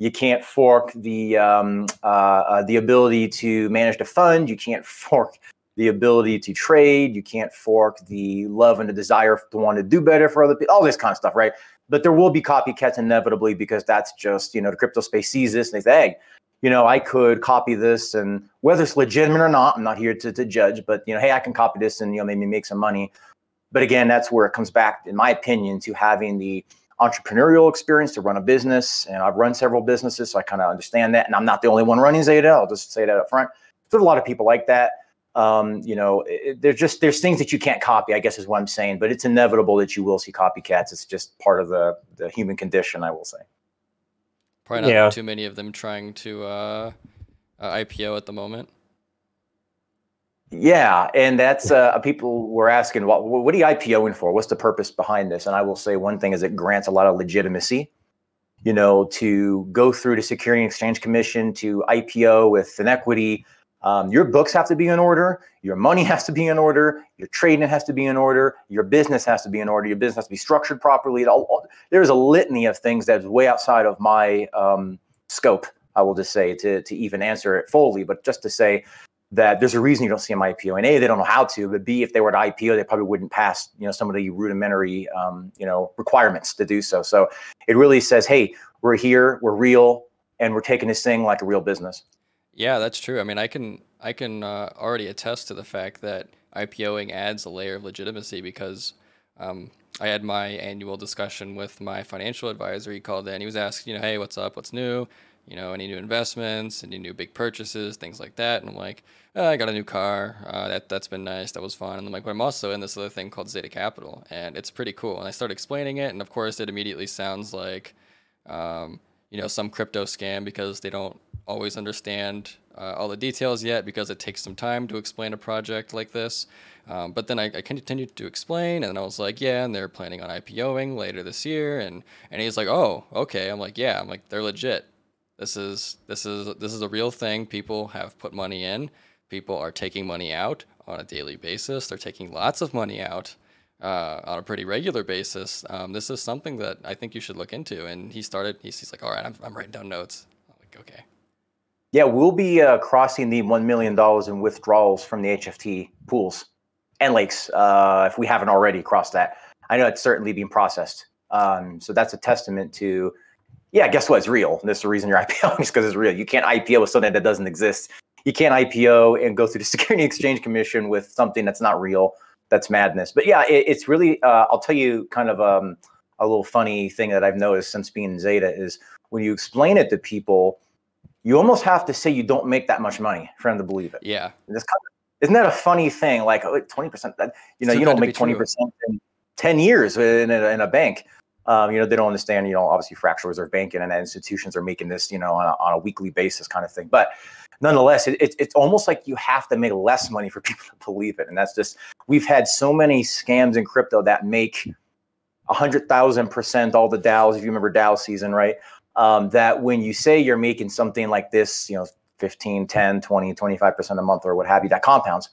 You can't fork the um, uh, uh, the ability to manage the fund. You can't fork the ability to trade. You can't fork the love and the desire to want to do better for other people, all this kind of stuff, right? But there will be copycats inevitably because that's just, you know, the crypto space sees this and they say, hey, you know, I could copy this and whether it's legitimate or not, I'm not here to, to judge, but, you know, hey, I can copy this and, you know, maybe make some money. But again, that's where it comes back, in my opinion, to having the entrepreneurial experience to run a business. And I've run several businesses, so I kind of understand that. And I'm not the only one running Xeta. I'll just say that up front. There's a lot of people like that um, you know, it, there's just there's things that you can't copy. I guess is what I'm saying, but it's inevitable that you will see copycats. It's just part of the the human condition, I will say. Probably not yeah. too many of them trying to uh, uh, IPO at the moment. Yeah, and that's uh, people were asking, what what are you IPOing for? What's the purpose behind this? And I will say one thing is it grants a lot of legitimacy. You know, to go through the Security and Exchange Commission to IPO with an equity um, your books have to be in order. Your money has to be in order. Your trading has to be in order. Your business has to be in order. Your business has to be structured properly. All, all, there's a litany of things that's way outside of my um, scope. I will just say to to even answer it fully, but just to say that there's a reason you don't see them IPO. And A, they don't know how to, but B, if they were to IPO, they probably wouldn't pass, you know, some of the rudimentary, um, you know, requirements to do so. So it really says, hey, we're here, we're real, and we're taking this thing like a real business. Yeah, that's true. I mean, I can I can uh, already attest to the fact that IPOing adds a layer of legitimacy because um, I had my annual discussion with my financial advisor. He called in. He was asking, you know, hey, what's up? What's new? You know, any new investments? Any new big purchases? Things like that. And I'm like, oh, I got a new car. Uh, that that's been nice. That was fun. And I'm like, but I'm also in this other thing called Xeta Capital, and it's pretty cool. And I started explaining it, and of course, it immediately sounds like, um, you know, some crypto scam because they don't always understand uh, all the details yet because it takes some time to explain a project like this. Um, but then I, I, continued to explain, and I was like, yeah, and they're planning on IPOing later this year, and and he's like, oh, okay. I'm like, yeah. I'm like, they're legit. This is this is this is a real thing. People have put money in. People are taking money out on a daily basis. They're taking lots of money out uh, on a pretty regular basis. Um, this is something that I think you should look into. And he started. He's, he's like, all right, I'm, I'm writing down notes. I'm like, okay. Yeah, we'll be uh, crossing the $1 million in withdrawals from the HFT pools and lakes uh, if we haven't already crossed that. I know it's certainly being processed. Um, so that's a testament to, yeah, guess what? It's real. And that's the reason you're IPOing is because it's real. You can't IPO with something that doesn't exist. You can't IPO and go through the Security Exchange Commission with something that's not real. That's madness. But yeah, it, it's really, uh, I'll tell you kind of um, a little funny thing that I've noticed since being in Xeta is when you explain it to people, you almost have to say you don't make that much money for them to believe it. Yeah. Kind of, isn't that a funny thing? Like twenty percent, you know, you don't make twenty percent in ten years in a, in a bank. Um, you know, they don't understand, you know, obviously fractional reserve banking and institutions are making this, you know, on a, on a weekly basis kind of thing. But nonetheless, it, it, it's almost like you have to make less money for people to believe it. And that's just, we've had so many scams in crypto that make a hundred thousand percent all the DAOs, if you remember DAO season, right? Um, that when you say you're making something like this, you know, 15, 10, 20, 25% a month or what have you, that compounds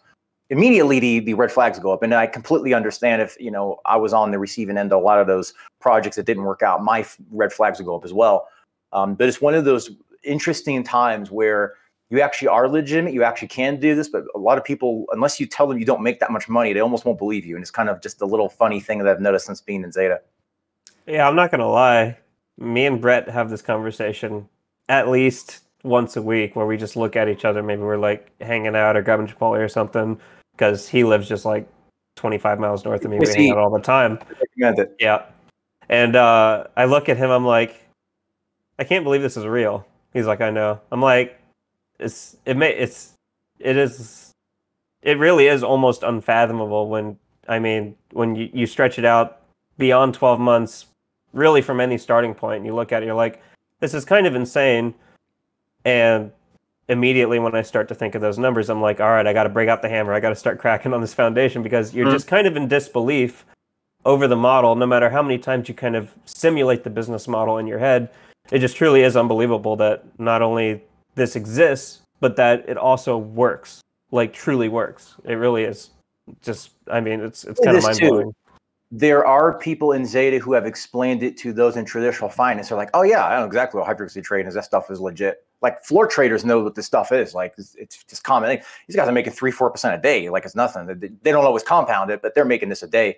immediately the, the red flags go up. And I completely understand if, you know, I was on the receiving end of a lot of those projects that didn't work out, my red flags would go up as well. Um, but it's one of those interesting times where you actually are legitimate, you actually can do this, but a lot of people, unless you tell them you don't make that much money, they almost won't believe you. And it's kind of just a little funny thing that I've noticed since being in Xeta. Yeah, I'm not gonna lie. Me and Brett have this conversation at least once a week where we just look at each other. Maybe we're like hanging out or grabbing Chipotle or something because he lives just like 25 miles north of me. We hang out all the time. Yeah. And uh, I look at him. I'm like, I can't believe this is real. He's like, I know. I'm like, it's it may it's it is it really is almost unfathomable when I mean when you, you stretch it out beyond 12 months, really from any starting point. And you look at it, you're like, this is kind of insane. And immediately when I start to think of those numbers, I'm like, all right, I got to break out the hammer. I got to start cracking on this foundation because you're mm-hmm. just kind of in disbelief over the model, no matter how many times you kind of simulate the business model in your head. It just truly is unbelievable that not only this exists, but that it also works, like truly works. It really is. Just, I mean, it's it's kind of mind blowing there are people in Xeta who have explained it to those in traditional finance. They're like, oh yeah, I don't know exactly what high frequency trading is. That stuff is legit. Like floor traders know what this stuff is. Like it's, it's just common. These guys are making three, four percent a day. Like it's nothing. They, they don't always compound it, but they're making this a day.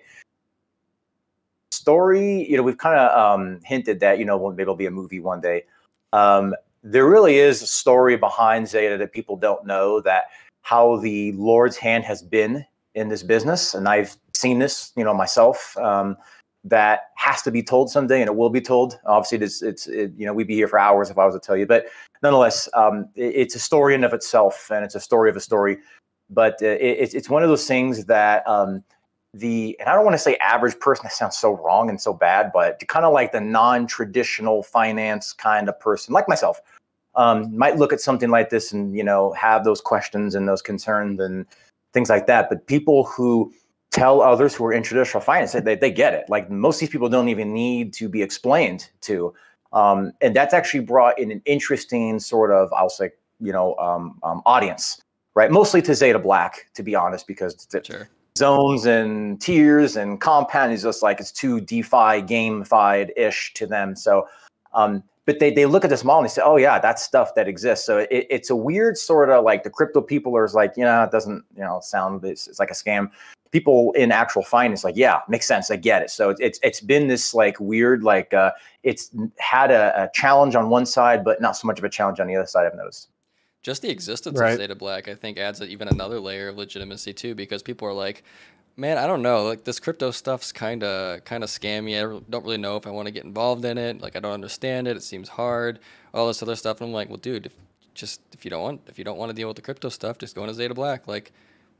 Story, you know, we've kind of um, hinted that you know maybe it'll be a movie one day. Um, there really is a story behind Xeta that people don't know that how the Lord's hand has been in this business, and I've seen this, you know, myself. Um, that has to be told someday, and it will be told. Obviously, it's it's it, you know we'd be here for hours if I was to tell you, but nonetheless, um, it, it's a story in of itself, and it's a story of a story. But uh, it, it's one of those things that um, the and I don't want to say average person. That sounds so wrong and so bad, but kind of like the non-traditional finance kind of person, like myself, um, might look at something like this and you know have those questions and those concerns and things like that. But people who tell others who are in traditional finance that they, they get it. Like most of these people don't even need to be explained to. Um, and that's actually brought in an interesting sort of, I'll say, you know, um, um, audience, right? Mostly to Xeta Black, to be honest, because sure. zones and tiers and compound is just like it's too DeFi gamified ish to them. So, um, but they, they look at this model and they say, oh yeah, that's stuff that exists. So it, it's a weird sort of like the crypto people are like, you know, it doesn't, you know, sound, it's, it's like a scam. People in actual finance, like, yeah, makes sense. I get it. So it's, it's been this like weird, like uh, it's had a, a challenge on one side, but not so much of a challenge on the other side. I've noticed. Just the existence right. of Xeta Black, I think, adds even another layer of legitimacy too, because people are like, man, I don't know. Like this crypto stuff's kind of kind of scammy. I don't really know if I want to get involved in it. Like I don't understand it. It seems hard. All this other stuff. And I'm like, well, dude, if, just if you don't want if you don't want to deal with the crypto stuff, just go into Xeta Black. Like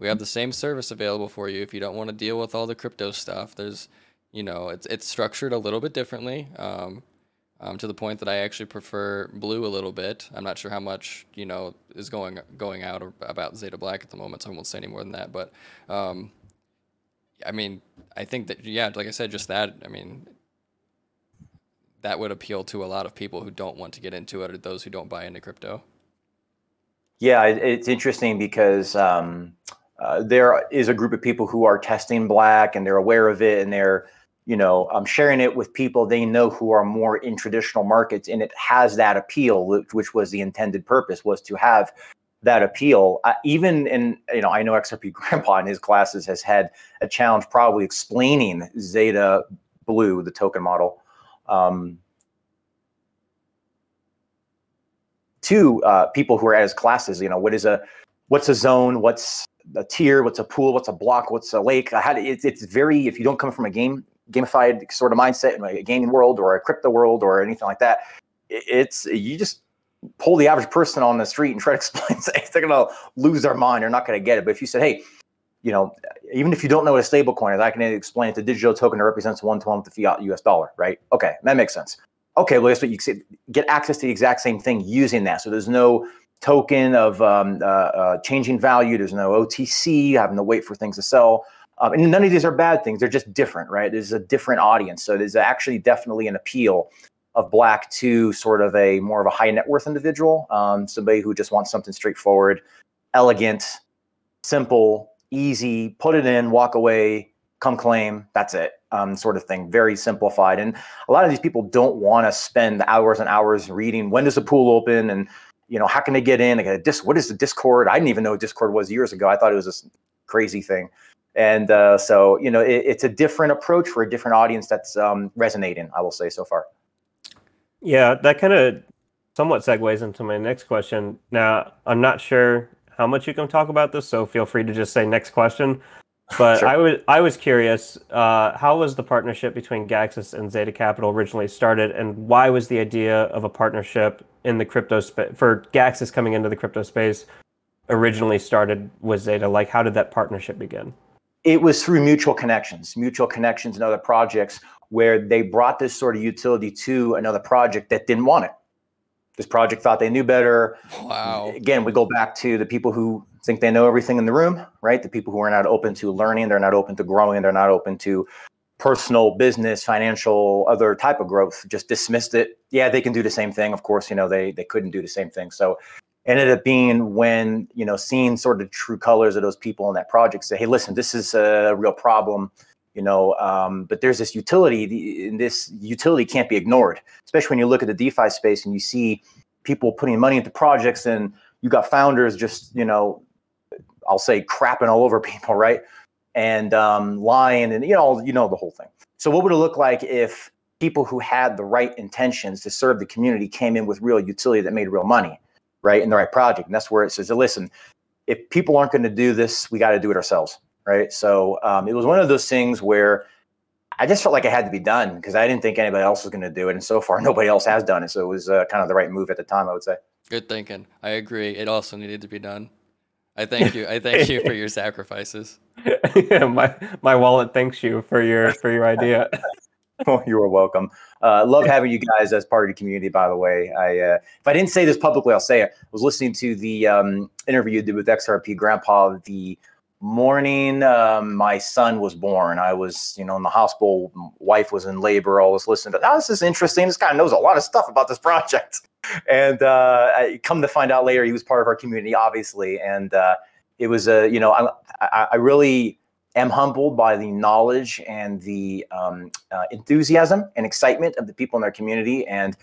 we have the same service available for you. If you don't want to deal with all the crypto stuff, there's you know it's it's structured a little bit differently. Um, um, to the point that I actually prefer blue a little bit. I'm not sure how much you know is going going out about Xeta Black at the moment, so I won't say any more than that. But um, I mean, I think that yeah, like I said, just that. I mean, that would appeal to a lot of people who don't want to get into it, or those who don't buy into crypto. Yeah, it's interesting because um, uh, there is a group of people who are testing black, and they're aware of it, and they're you know um, sharing it with people they know who are more in traditional markets, and it has that appeal, which was the intended purpose, was to have that appeal. Uh, even in, you know, I know XRP Grandpa in his classes has had a challenge probably explaining Xeta Blue, the token model, um, to uh, people who are at his classes. You know, what is a what's a zone? What's a tier? What's a pool? What's a block? What's a lake? I had it's, very if you don't come from a game gamified sort of mindset in a gaming world or a crypto world or anything like that, it's you just pull the average person on the street and try to explain, things, they're to lose their mind. They're not to get it. But if you said, hey, you know, even if you don't know what a stable coin is, I can explain it. The digital token that represents one twelfth the fiat US dollar, right? Okay, that makes sense. Okay, well, that's what you get access to the exact same thing using that. So there's no token of um, uh, uh, changing value. There's no OTC having to wait for things to sell. Um, and none of these are bad things. They're just different, right? There's a different audience. So there's actually definitely an appeal of black to sort of a more of a high net worth individual, um, somebody who just wants something straightforward, elegant, simple, easy, put it in, walk away, come claim, that's it, um, sort of thing. Very simplified. And a lot of these people don't want to spend hours and hours reading when does the pool open and you know how can they get in? Like a dis- what is the Discord? I didn't even know Discord was years ago. I thought it was this crazy thing. And uh, so you know it, it's a different approach for a different audience that's um, resonating. I will say so far. Yeah, that kind of somewhat segues into my next question. Now, I'm not sure how much you can talk about this, so feel free to just say next question. But sure. I was I was curious, uh, how was the partnership between Gaxus and Xeta Capital originally started, and why was the idea of a partnership in the crypto space for Gaxus coming into the crypto space originally started with Xeta? Like, how did that partnership begin? It was through mutual connections, mutual connections and other projects where they brought this sort of utility to another project that didn't want it. This project thought they knew better. Wow. Again, we go back to the people who think they know everything in the room, right? The people who are not open to learning, they're not open to growing, they're not open to personal, business, financial, other type of growth. Just dismissed it. Yeah, they can do the same thing. Of course, you know they they couldn't do the same thing. So ended up being when you know seeing sort of true colors of those people in that project say, hey, listen, this is a real problem you know um, but there's this utility and this utility can't be ignored especially when you look at the defi space and you see people putting money into projects and you got founders just you know i'll say crapping all over people right and um, lying and you know you know the whole thing so what would it look like if people who had the right intentions to serve the community came in with real utility that made real money right in the right project and that's where it says listen if people aren't going to do this we got to do it ourselves right? So um, it was one of those things where I just felt like it had to be done because I didn't think anybody else was going to do it, and so far nobody else has done it. So it was uh, kind of the right move at the time, I would say. Good thinking. I agree. It also needed to be done. I thank you. I thank you for your sacrifices. yeah, my my wallet thanks you for your for your idea. well, you are welcome. Uh, love having you guys as part of the community. By the way, I uh, if I didn't say this publicly, I'll say it. I was listening to the um, interview you did with XRP Grandpa the morning um, my son was born i was you know in the hospital wife was in labor i was listening to oh, this is interesting this guy knows a lot of stuff about this project and uh, I come to find out later he was part of our community obviously and uh, it was a you know I, I, really am humbled by the knowledge and the um, uh, enthusiasm and excitement of the people in our community and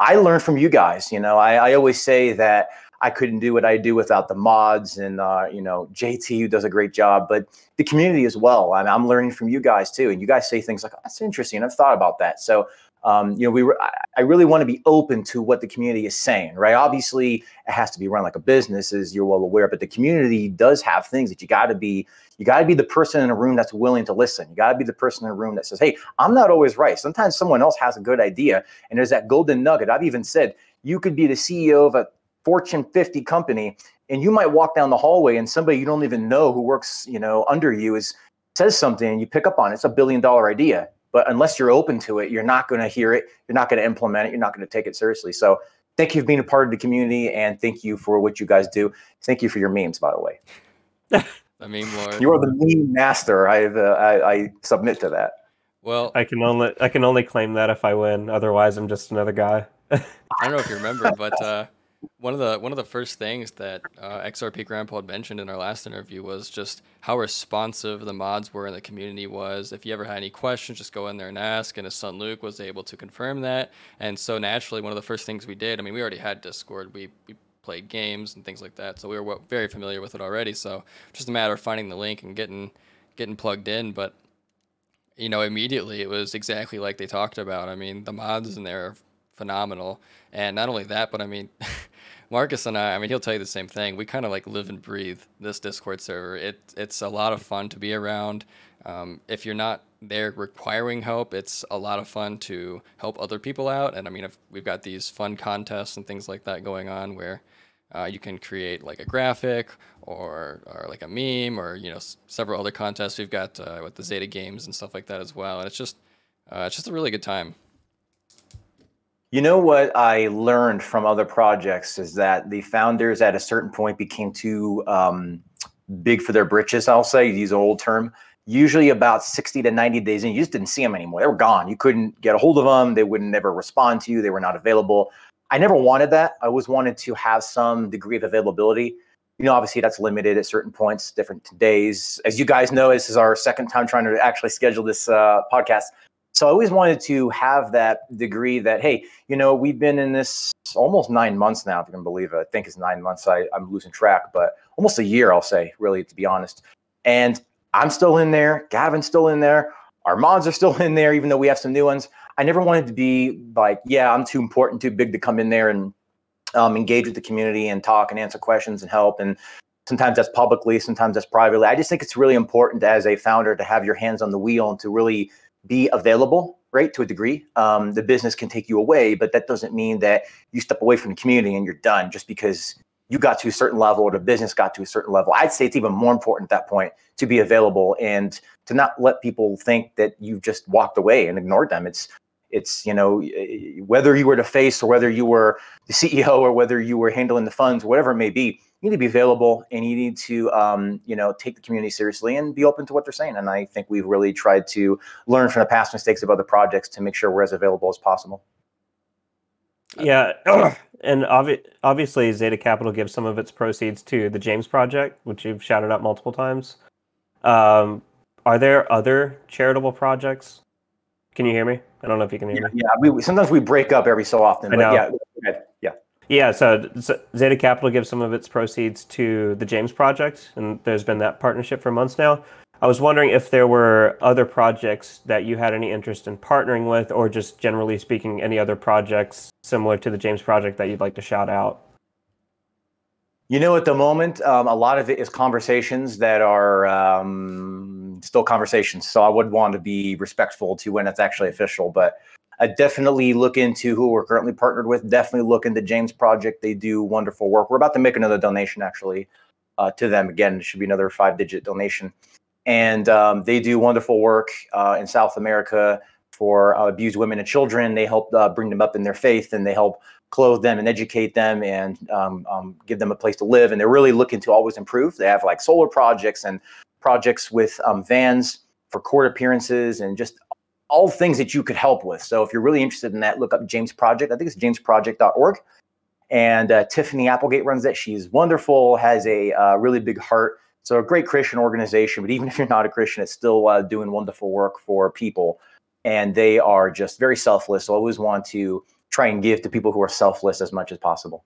i learned from you guys you know I, I always say that I couldn't do what I do without the mods and uh, you know JT who does a great job, but the community as well. I I'm learning from you guys too, and you guys say things like, oh, "That's interesting." I've thought about that. So um, you know, we re- I really want to be open to what the community is saying, right? Obviously, it has to be run like a business, as you're well aware, but the community does have things that you got to be. You got to be the person in a room that's willing to listen. You got to be the person in a room that says, "Hey, I'm not always right. Sometimes someone else has a good idea." And there's that golden nugget. I've even said you could be the CEO of a Fortune 50 company, and you might walk down the hallway and somebody you don't even know who works, you know, under you is says something and you pick up on it. It's a billion dollar idea. But unless you're open to it, you're not going to hear it. You're not going to implement it. You're not going to take it seriously. So thank you for being a part of the community and thank you for what you guys do. Thank you for your memes, by the way. the meme lord. You are the meme master. I, uh, I, I submit to that. Well, I can only I can only claim that if I win. Otherwise, I'm just another guy. I don't know if you remember, but uh, one of the one of the first things that uh, XRP Grandpa had mentioned in our last interview was just how responsive the mods were in the community was. If you ever had any questions, just go in there and ask. And his son Luke was able to confirm that. And so naturally, one of the first things we did. I mean, we already had Discord. We, we played games and things like that, so we were very familiar with it already. So just a matter of finding the link and getting getting plugged in. But you know, immediately it was exactly like they talked about. I mean, the mods in there are phenomenal, and not only that, but I mean. Marcus and I, I mean, he'll tell you the same thing. We kind of like live and breathe this Discord server. It it's a lot of fun to be around. Um, if you're not there requiring help, it's a lot of fun to help other people out. And I mean, if we've got these fun contests and things like that going on where Uh, you can create like a graphic or, or like a meme or you know s- several other contests. We've got uh, with the Xeta games and stuff like that as well. And it's just uh, it's just a really good time. You know what I learned from other projects is that the founders at a certain point became too um, big for their britches. I'll say, use an old term. Usually, about sixty to ninety days and you just didn't see them anymore. They were gone. You couldn't get a hold of them. They would never respond to you. They were not available. I never wanted that. I always wanted to have some degree of availability. You know, obviously that's limited at certain points, different days. As you guys know, this is our second time trying to actually schedule this uh, podcast. So I always wanted to have that degree that, hey, you know, we've been in this almost nine months now, if you can believe it. I think it's nine months. I, I'm losing track, but almost a year, I'll say, really, to be honest. And I'm still in there. Gavin's still in there. Our mods are still in there, even though we have some new ones. I never wanted to be like, yeah, I'm too important, too big to come in there and um, engage with the community and talk and answer questions and help. And sometimes that's publicly, sometimes that's privately. I just think it's really important as a founder to have your hands on the wheel and to really be available, right, to a degree. Um, the business can take you away, but that doesn't mean that you step away from the community and you're done just because you got to a certain level or the business got to a certain level. I'd say it's even more important at that point to be available and to not let people think that you've just walked away and ignored them. It's it's you know whether you were the face or whether you were the CEO or whether you were handling the funds, whatever it may be, you need to be available and you need to um, you know take the community seriously and be open to what they're saying. And I think we've really tried to learn from the past mistakes of other projects to make sure we're as available as possible. Yeah, and obvi- obviously Xeta Capital gives some of its proceeds to the James Project, which you've shouted out multiple times. Um, are there other charitable projects? Can you hear me? I don't know if you can hear Yeah, me. yeah we, sometimes we break up every so often, I but know. yeah, yeah. Yeah, so Xeta Capital gives some of its proceeds to the James Project, and there's been that partnership for months now. I was wondering if there were other projects that you had any interest in partnering with, or just generally speaking, any other projects similar to the James Project that you'd like to shout out. You know, at the moment, um, a lot of it is conversations that are um, still conversations. So I would want to be respectful to when it's actually official. But I definitely look into who we're currently partnered with. Definitely look into James Project. They do wonderful work. We're about to make another donation actually uh, to them. Again, it should be another five digit donation. And um, they do wonderful work uh, in South America for uh, abused women and children. They help uh, bring them up in their faith and they help clothe them and educate them and um, um, give them a place to live. And they're really looking to always improve. They have like solar projects and projects with um, vans for court appearances and just all things that you could help with. So if you're really interested in that, look up James Project. I think it's jamesproject.org. And uh, Tiffany Applegate runs that. She's wonderful, has a uh, really big heart. So a great Christian organization. But even if you're not a Christian, it's still uh, doing wonderful work for people. And they are just very selfless. So I always want to try and give to people who are selfless as much as possible.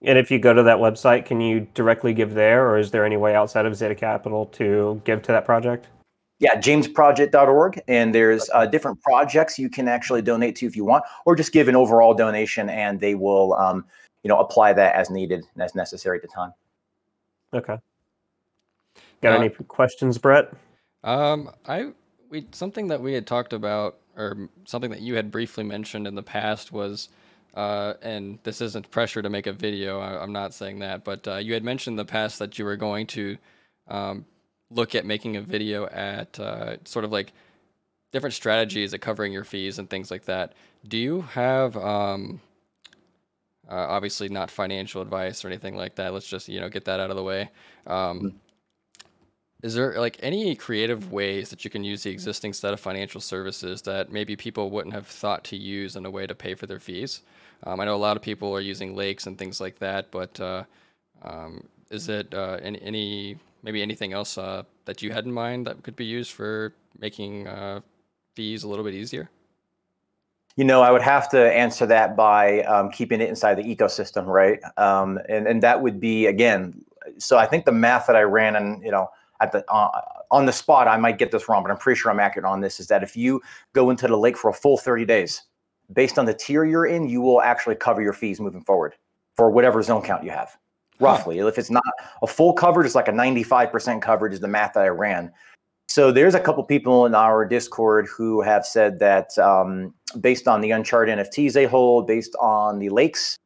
And if you go to that website, can you directly give there, or is there any way outside of Xeta Capital to give to that project? Yeah, jamesproject.org. And there's uh, different projects you can actually donate to if you want, or just give an overall donation and they will, um, you know, apply that as needed and as necessary at the time. Okay. Got Uh, any questions, Brett? Um, I we something that we had talked about, or something that you had briefly mentioned in the past was, uh, and this isn't pressure to make a video. I, I'm not saying that, but uh, you had mentioned in the past that you were going to um, look at making a video at uh, sort of like different strategies at covering your fees and things like that. Do you have um, uh, obviously not financial advice or anything like that? Let's just you know get that out of the way. Um, is there like any creative ways that you can use the existing set of financial services that maybe people wouldn't have thought to use in a way to pay for their fees? Um, I know a lot of people are using lakes and things like that, but uh, um, is it uh, any, any maybe anything else uh, that you had in mind that could be used for making uh, fees a little bit easier? You know, I would have to answer that by um, keeping it inside the ecosystem, right? Um, and and that would be again. So I think the math that I ran, and you know, at the uh, on the spot, I might get this wrong, but I'm pretty sure I'm accurate on this. Is that if you go into the lake for a full 30 days, based on the tier you're in, you will actually cover your fees moving forward for whatever zone count you have, roughly. If it's not a full coverage, it's like a 95% coverage is the math that I ran. So there's a couple people in our Discord who have said that um, based on the Uncharted NFTs they hold, based on the lakes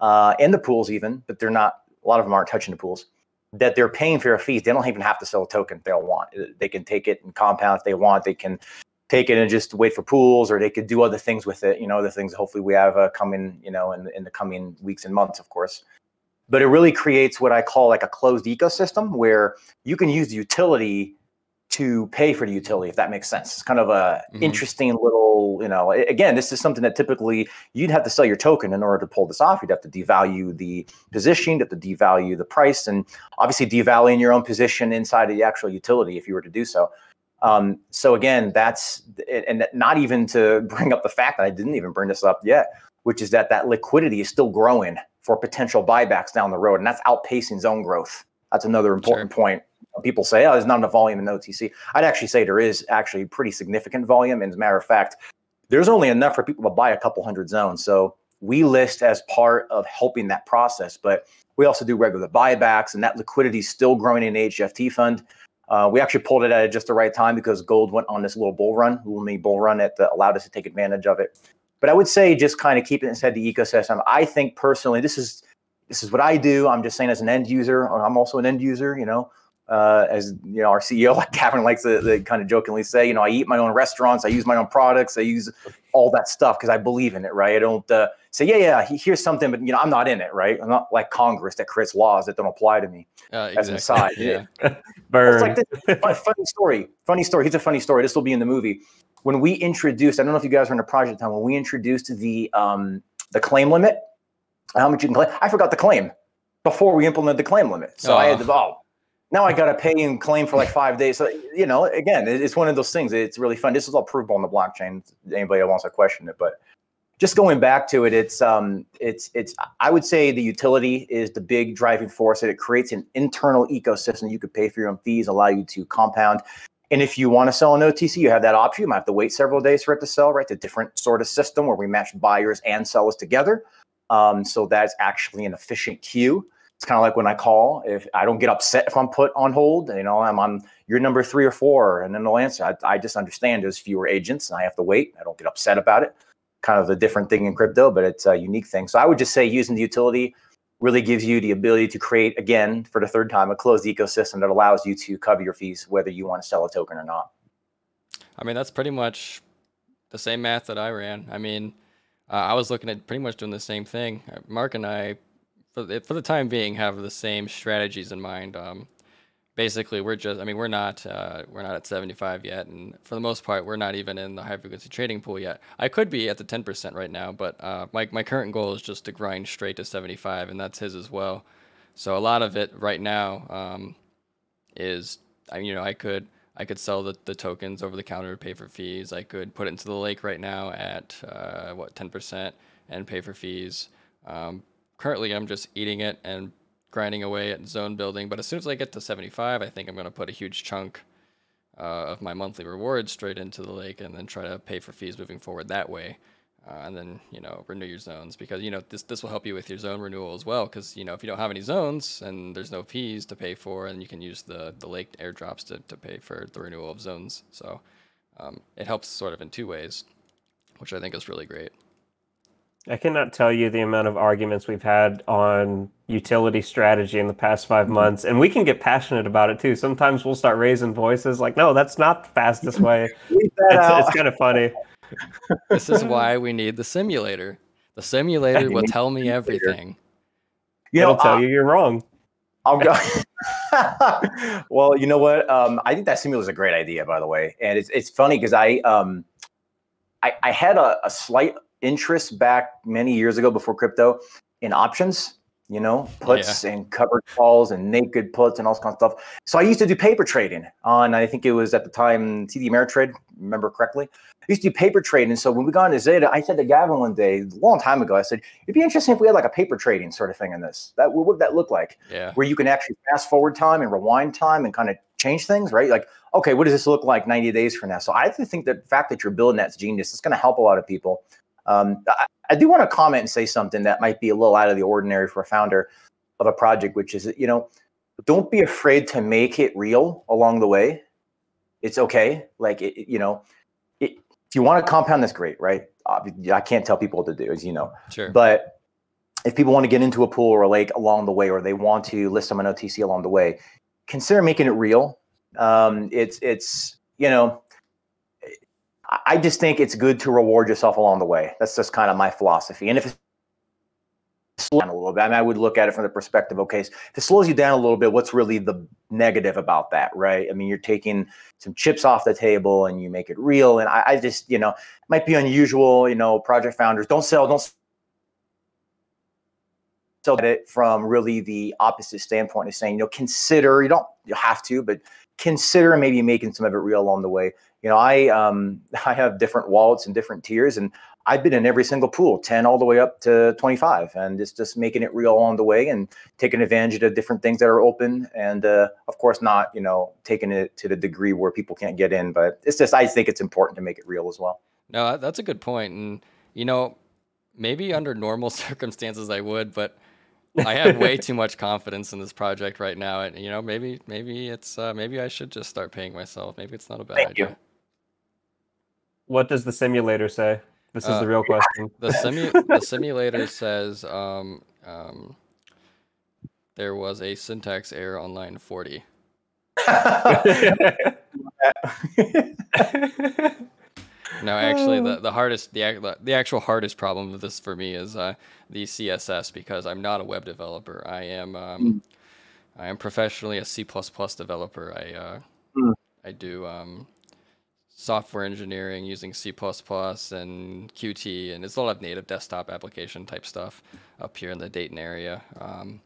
uh, and the pools even, but they're not. A lot of them aren't touching the pools. That they're paying for their fees. They don't even have to sell a token if they don't want. They can take it and compound if they want. They can take it and just wait for pools, or they could do other things with it. You know, the things hopefully we have uh, coming. You know, in in the coming weeks and months, of course. But it really creates what I call like a closed ecosystem where you can use the utility to pay for the utility, if that makes sense. It's kind of a Mhm. interesting little, you know. Again, this is something that typically you'd have to sell your token in order to pull this off. You'd have to devalue the position, you'd have to devalue the price, and obviously devaluing your own position inside of the actual utility if you were to do so. Um, so again, that's and not even to bring up the fact that I didn't even bring this up yet, which is that that liquidity is still growing for potential buybacks down the road, and that's outpacing zone growth. That's another important point. People say, "Oh, there's not enough volume in OTC." I'd actually say there is actually pretty significant volume. And as a matter of fact, there's only enough for people to buy a couple hundred zones. So we list as part of helping that process, but we also do regular buybacks, and that liquidity is still growing in the HFT fund. Uh, we actually pulled it at just the right time because gold went on this little bull run, little mini bull run that allowed us to take advantage of it. But I would say just kind of keep it inside the ecosystem. I think personally, this is this is what I do. I'm just saying as an end user, I'm also an end user, you know, uh, as you know, our CEO, like Gavin likes to, to kind of jokingly say, you know, I eat my own restaurants, I use my own products, I use all that stuff because I believe in it, right? I don't uh, say, yeah, yeah, here's something, but you know, I'm not in it, right? I'm not like Congress that creates laws that don't apply to me. Uh, As an exactly. aside, yeah. Burn. It's like this fun- funny story. Funny story. Here's a funny story. This will be in the movie. When we introduced, I don't know if you guys were in a project time when we introduced the um, the claim limit, how much you can claim. I forgot the claim before we implemented the claim limit. So I had to oh, now I got to pay and claim for like five days. So you know, again, it's one of those things. It's really fun. This is all provable on the blockchain. Anybody that wants to question it, but just going back to it, it's um, it's it's. I would say the utility is the big driving force. That it creates an internal ecosystem. You could pay for your own fees, allow you to compound. And if you want to sell an OTC, you have that option. You might have to wait several days for it to sell. Right, a different sort of system where we match buyers and sellers together. Um, so that's actually an efficient queue. It's kind of like when I call. If I don't get upset if I'm put on hold, you know, I'm on your number three or four, and then they'll answer. I, I just understand there's fewer agents, and I have to wait. I don't get upset about it kind of a different thing in crypto, but it's a unique thing. So I would just say using the utility really gives you the ability to create, again, for the third time, a closed ecosystem that allows you to cover your fees, whether you want to sell a token or not. I mean, that's pretty much the same math that I ran. I mean, uh, I was looking at pretty much doing the same thing. Mark and I, for the, for the time being, have the same strategies in mind. Um, basically, we're just, I mean, we're not, uh, we're not at 75 yet, and for the most part, we're not even in the high frequency trading pool yet. I could be at the 10% right now, but uh, my my current goal is just to grind straight to 75, and that's his as well. So a lot of it right now um, is, I mean, you know, I could I could sell the, the tokens over the counter to pay for fees. I could put it into the lake right now at uh, what ten percent and pay for fees. Um, currently, I'm just eating it and grinding away at zone building. But as soon as I get to 75, I think I'm going to put a huge chunk uh, of my monthly rewards straight into the lake and then try to pay for fees moving forward that way. Uh, and then you know renew your zones because you know this this will help you with your zone renewal as well because you know if you don't have any zones and there's no fees to pay for and you can use the the lake airdrops to, to pay for the renewal of zones so um, it helps sort of in two ways which I think is really great I cannot tell you the amount of arguments we've had on utility strategy in the past five months, and we can get passionate about it too. Sometimes we'll start raising voices like, "No, that's not the fastest way." It's, it's kind of funny. this is why we need the simulator the simulator will tell me everything you It'll tell uh, you you're wrong. I'll go. well, you know what? Um, I think that simulator is a great idea, by the way, and it's it's funny because I um, I, I had a, a slight interest back many years ago before crypto in options. You know, puts and covered calls and naked puts and all this kind of stuff. So I used to do paper trading on. I think it was at the time TD Ameritrade. Remember correctly? I used to do paper trading. And so when we got into Xeta, I said to Gavin one day, a long time ago, I said, it'd be interesting if we had like a paper trading sort of thing in this. That what would that look like? yeah where you can actually fast forward time and rewind time and kind of change things, right? Like, okay, what does this look like 90 days from now? So I actually think that the fact that you're building that's genius. It's going to help a lot of people. Um, I, I do want to comment and say something that might be a little out of the ordinary for a founder of a project, which is, you know, don't be afraid to make it real along the way. It's okay. Like, it, it- you know, it, if you want to compound, that's great, right? I can't tell people what to do, as you know sure but if people want to get into a pool or a lake along the way, or they want to list them on OTC along the way, consider making it real. Um, it's it's you know, I just think it's good to reward yourself along the way. That's just kind of my philosophy. And if it's slow down a little bit, I mean, I would look at it from the perspective, okay, if it slows you down a little bit, what's really the negative about that, right? I mean, you're taking some chips off the table and you make it real. And I, I just, you know, might be unusual. You know, project founders don't sell, don't sell it from really the opposite standpoint of saying, you know, consider, you don't you have to, but consider maybe making some of it real along the way. You know, I um I have different wallets and different tiers and I've been in every single pool, 10 all the way up to 25, and it's just making it real along the way and taking advantage of different things that are open. And uh, of course, not, you know, taking it to the degree where people can't get in, but it's just, I think it's important to make it real as well. No, that's a good. And, you know, maybe under normal circumstances I would, but I have way too much confidence in this project right now, and you know, maybe maybe it's uh, maybe I should just start paying myself. Maybe it's not a bad Thank idea. you. What does the simulator say? This is Uh, the real question. The simu- the simulator says um, um, there was a syntax error on line forty. No, actually, the, the hardest the, the actual hardest problem of this for me is uh, the CSS because I'm not a web developer. I am um, I am professionally a C developer. I uh, Hmm. I do um, software engineering using C and Qt, and it's a lot of native desktop application type stuff up here in the Dayton area. Um,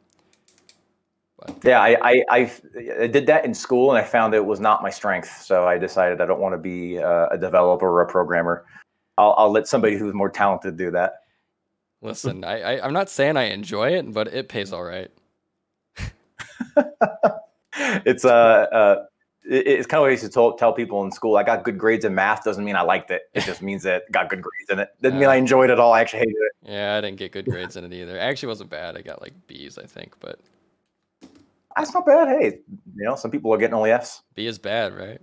Yeah, I, I, I, I did that in school and I found it was not my strength. So I decided I don't want to be uh, a developer or a programmer. I'll, I'll let somebody who's more talented do that. listen, I, I I'm not saying I enjoy it, but it pays all right. it's uh, uh it, it's kind of what I used to tell, tell people in school. I got good grades in math doesn't mean I liked it. It just means that got good grades in it. Doesn't mean I enjoyed it all. I actually hated it. Yeah, I didn't get good grades in it either. It actually wasn't bad. I got like B's, I think, but That's not bad. Hey, you know, some people are getting only Fs. B is bad, right?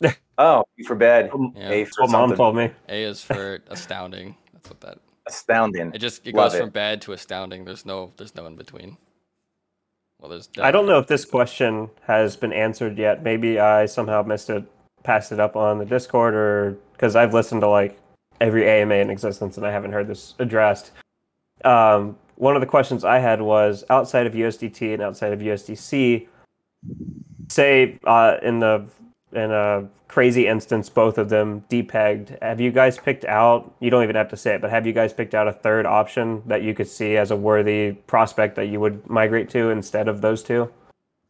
Oh, B for bad. Yeah. A That's for what mom something. told me. A is for astounding. That's what that. Astounding. It just it Love goes from it. bad to astounding. There's no there's no in between. Well, there's. I don't know if this question has been answered yet. Maybe I somehow missed it, passed it up on the Discord, or because I've listened to like every AMA in existence and I haven't heard this addressed. Um, one of the questions I had was outside of USDT and outside of USDC, say uh, in the in a crazy instance, both of them depegged. Have you guys picked out? You don't even have to say it, but have you guys picked out a third option that you could see as a worthy prospect that you would migrate to instead of those two?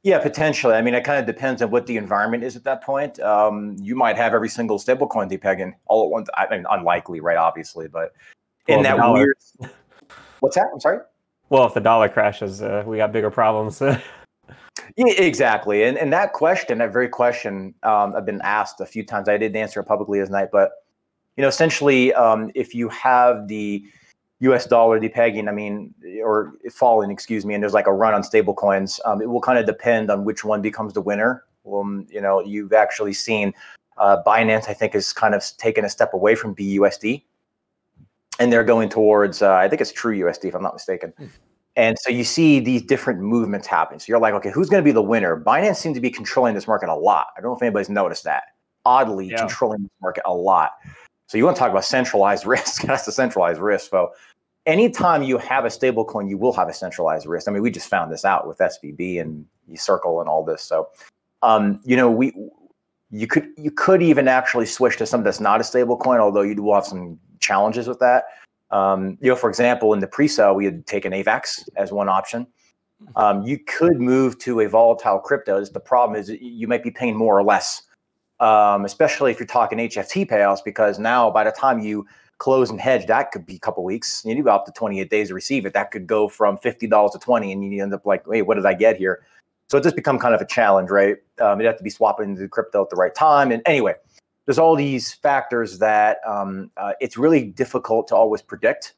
Yeah, potentially. I mean, it kind of depends on what the environment is at that point. Um, you might have every single stablecoin depegging all at once. I mean, unlikely, right? Obviously, but in that weird. What's that? I'm sorry. Well, if the dollar crashes, uh, we got bigger problems. Yeah, exactly. And and that question, that very question, um, I've been asked a few times. I didn't answer it publicly as night, but you know, essentially, um, if you have the U.S. dollar depegging, I mean, or falling, excuse me, and there's like a run on stable coins, um, it will kind of depend on which one becomes the winner. Um, you know, you've actually seen uh, Binance, I think, has kind of taken a step away from BUSD, and they're going towards, uh, I think it's True USD, if I'm not mistaken. And so you see these different movements happening. So you're like, okay, who's going to be the winner? Binance seems to be controlling this market a lot. I don't know if anybody's noticed that. Oddly, Yeah. controlling this market a lot. So you want to talk about centralized risk? That's the centralized risk. So anytime you have a stable coin, you will have a centralized risk. I mean, we just found this out with SVB and Circle and all this. So, um, you know, we you could you could even actually switch to something that's not a stable coin, although you will have some challenges with that. Um, you know, for example, in the pre-sale, we had taken AVAX as one option. Um, you could move to a volatile crypto. The problem is you might be paying more or less, um, especially if you're talking HFT payouts, because now by the time you close and hedge, that could be a couple weeks. You need about up to 28 days to receive it. That could go from $50 to 20 and you end up like, wait, what did I get here? So it just become kind of a challenge, right? Um, you'd have to be swapping into crypto at the right time. And anyway, there's all these factors that um, uh, it's really difficult to always predict.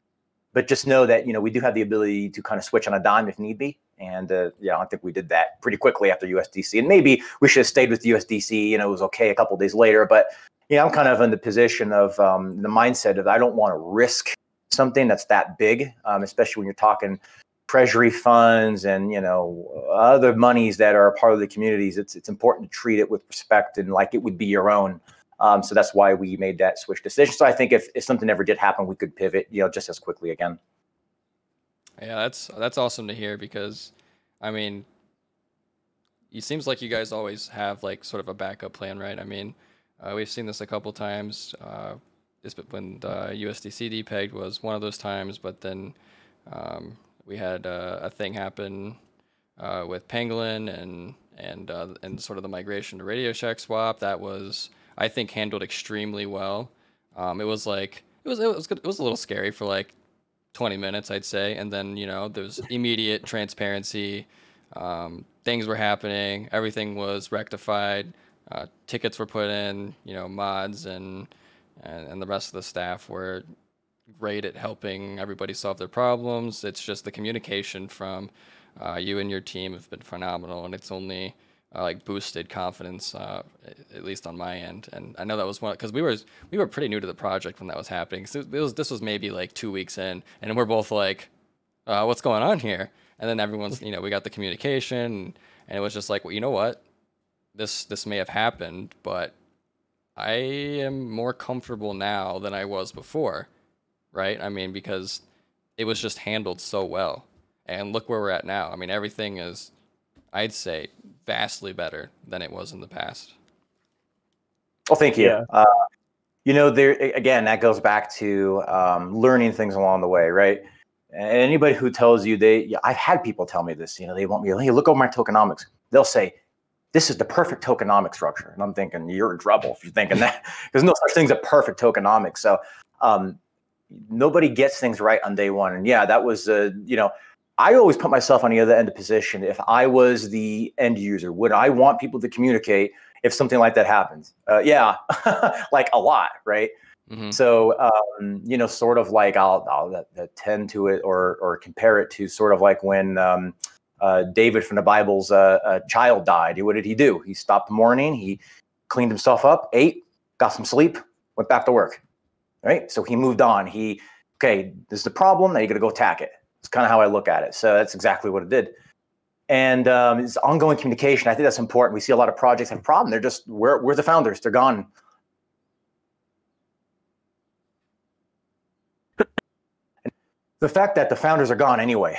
But just know that you know we do have the ability to kind of switch on a dime if need be, and uh, yeah, I think we did that pretty quickly after USDC. And maybe we should have stayed with USDC. You know, it was okay a couple days later, but you know, I'm kind of in the position of um, the mindset of I don't want to risk something that's that big, um, especially when you're talking treasury funds and you know other monies that are a part of the communities it's it's important to treat it with respect and like it would be your own um, so that's why we made that switch decision. So i think if, if something ever did happen we could pivot you know just as quickly again. Yeah that's that's awesome to hear because i mean it seems like you guys always have like sort of a backup plan right? I mean uh, we've seen this a couple times uh, when the usdc depegged was one of those times but then um, we had uh, a thing happen uh, with Pangolin and and uh, and sort of the migration to Radio Shack swap. That was I think handled extremely well. Um, it was like it was it was good. it was a little scary for like 20 minutes I'd say, and then you know there was immediate transparency. Um, things were happening. Everything was rectified. Uh, tickets were put in. You know mods and and, and the rest of the staff were great at helping everybody solve their problems. It's just the communication from uh, you and your team have been phenomenal, and it's only uh, like boosted confidence, uh, at least on my end. And I know that was one because we were we were pretty new to the project when that was happening. So it was this was maybe like two weeks in, and we're both like, uh, "What's going on here?" And then everyone's you know we got the communication, and it was just like, well, you know what, this this may have happened, but I am more comfortable now than I was before right? I mean, because it was just handled so well. And look where we're at now. I mean, everything is, I'd say, vastly better than it was in the past. Well, thank you. Yeah. Uh, you know, there again, that goes back to um, learning things along the way, right? And anybody who tells you they, I've had people tell me this. You know, they want me, hey, look over my tokenomics. They'll say, this is the perfect tokenomic structure, and I'm thinking you're in trouble if you're thinking that. There's no such thing as a perfect tokenomics. So um, nobody gets things right on day one. And yeah, that was, uh, you know, I always put myself on the other end of the position. If I was the end user, would I want people to communicate if something like that happens? Uh, yeah, like a lot, right? Mm-hmm. So, um, you know, sort of like I'll, I'll tend to it or or compare it to sort of like when um, uh, David from the Bible's uh, child died. What did he do? He stopped mourning. He cleaned himself up, ate, got some sleep, went back to work right? So he moved on. He, okay, this is the problem. Now you got to go attack it. It's kind of how I look at it. So that's exactly what it did. And um, it's ongoing communication. I think that's important. We see a lot of projects have a problem. They're just, where, where's the founders? They're gone. the fact that the founders are gone anyway,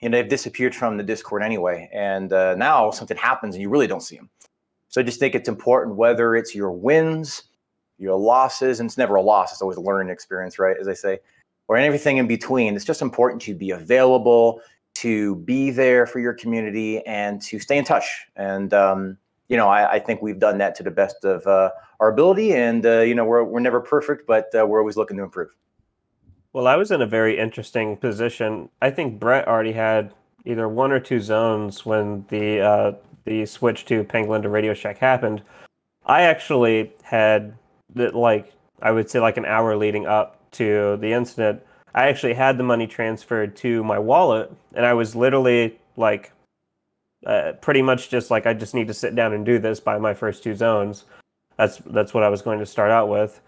you know, they've disappeared from the Discord anyway. And uh, now something happens and you really don't see them. So I just think it's important, whether it's your wins, your losses, and it's never a loss, it's always a learning experience, right? As I say, or everything in between. It's just important to be available, to be there for your community, and to stay in touch. And um, you know, I, I, think we've done that to the best of uh, our ability. And uh, you know, we're we're never perfect, but uh, we're always looking to improve. Well, I was in a very interesting position. I think Brett already had either one or two zones when the uh, the switch to Pangolin to Radio Shack happened. I actually had that like I would say like an hour leading up to the incident, I actually had the money transferred to my wallet, and I was literally like, uh, pretty much just like I just need to sit down and do this by my first two zones. That's that's what I was going to start out with,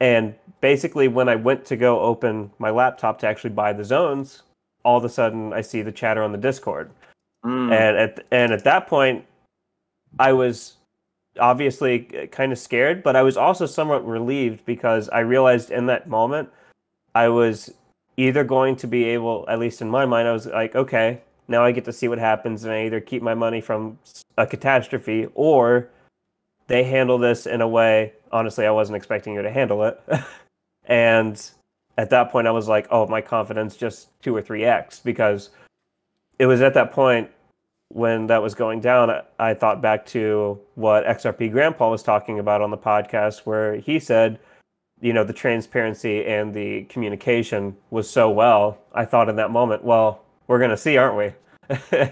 and basically when I went to go open my laptop to actually buy the zones, all of a sudden I see the chatter on the Discord, mm. and at and at that point, I was obviously uh, kind of scared, but I was also somewhat relieved because I realized in that moment I was either going to be able, at least in my mind, I was like, okay, now I get to see what happens, and I either keep my money from a catastrophe or they handle this in a way. Honestly, I wasn't expecting you to handle it. and at that point, I was like, oh, my confidence just two or three X because it was at that point when that was going down, I, thought back to what XRP Grandpa was talking about on the podcast, where he said, you know, the transparency and the communication was so well. I thought in that moment, well, we're going to see, aren't we?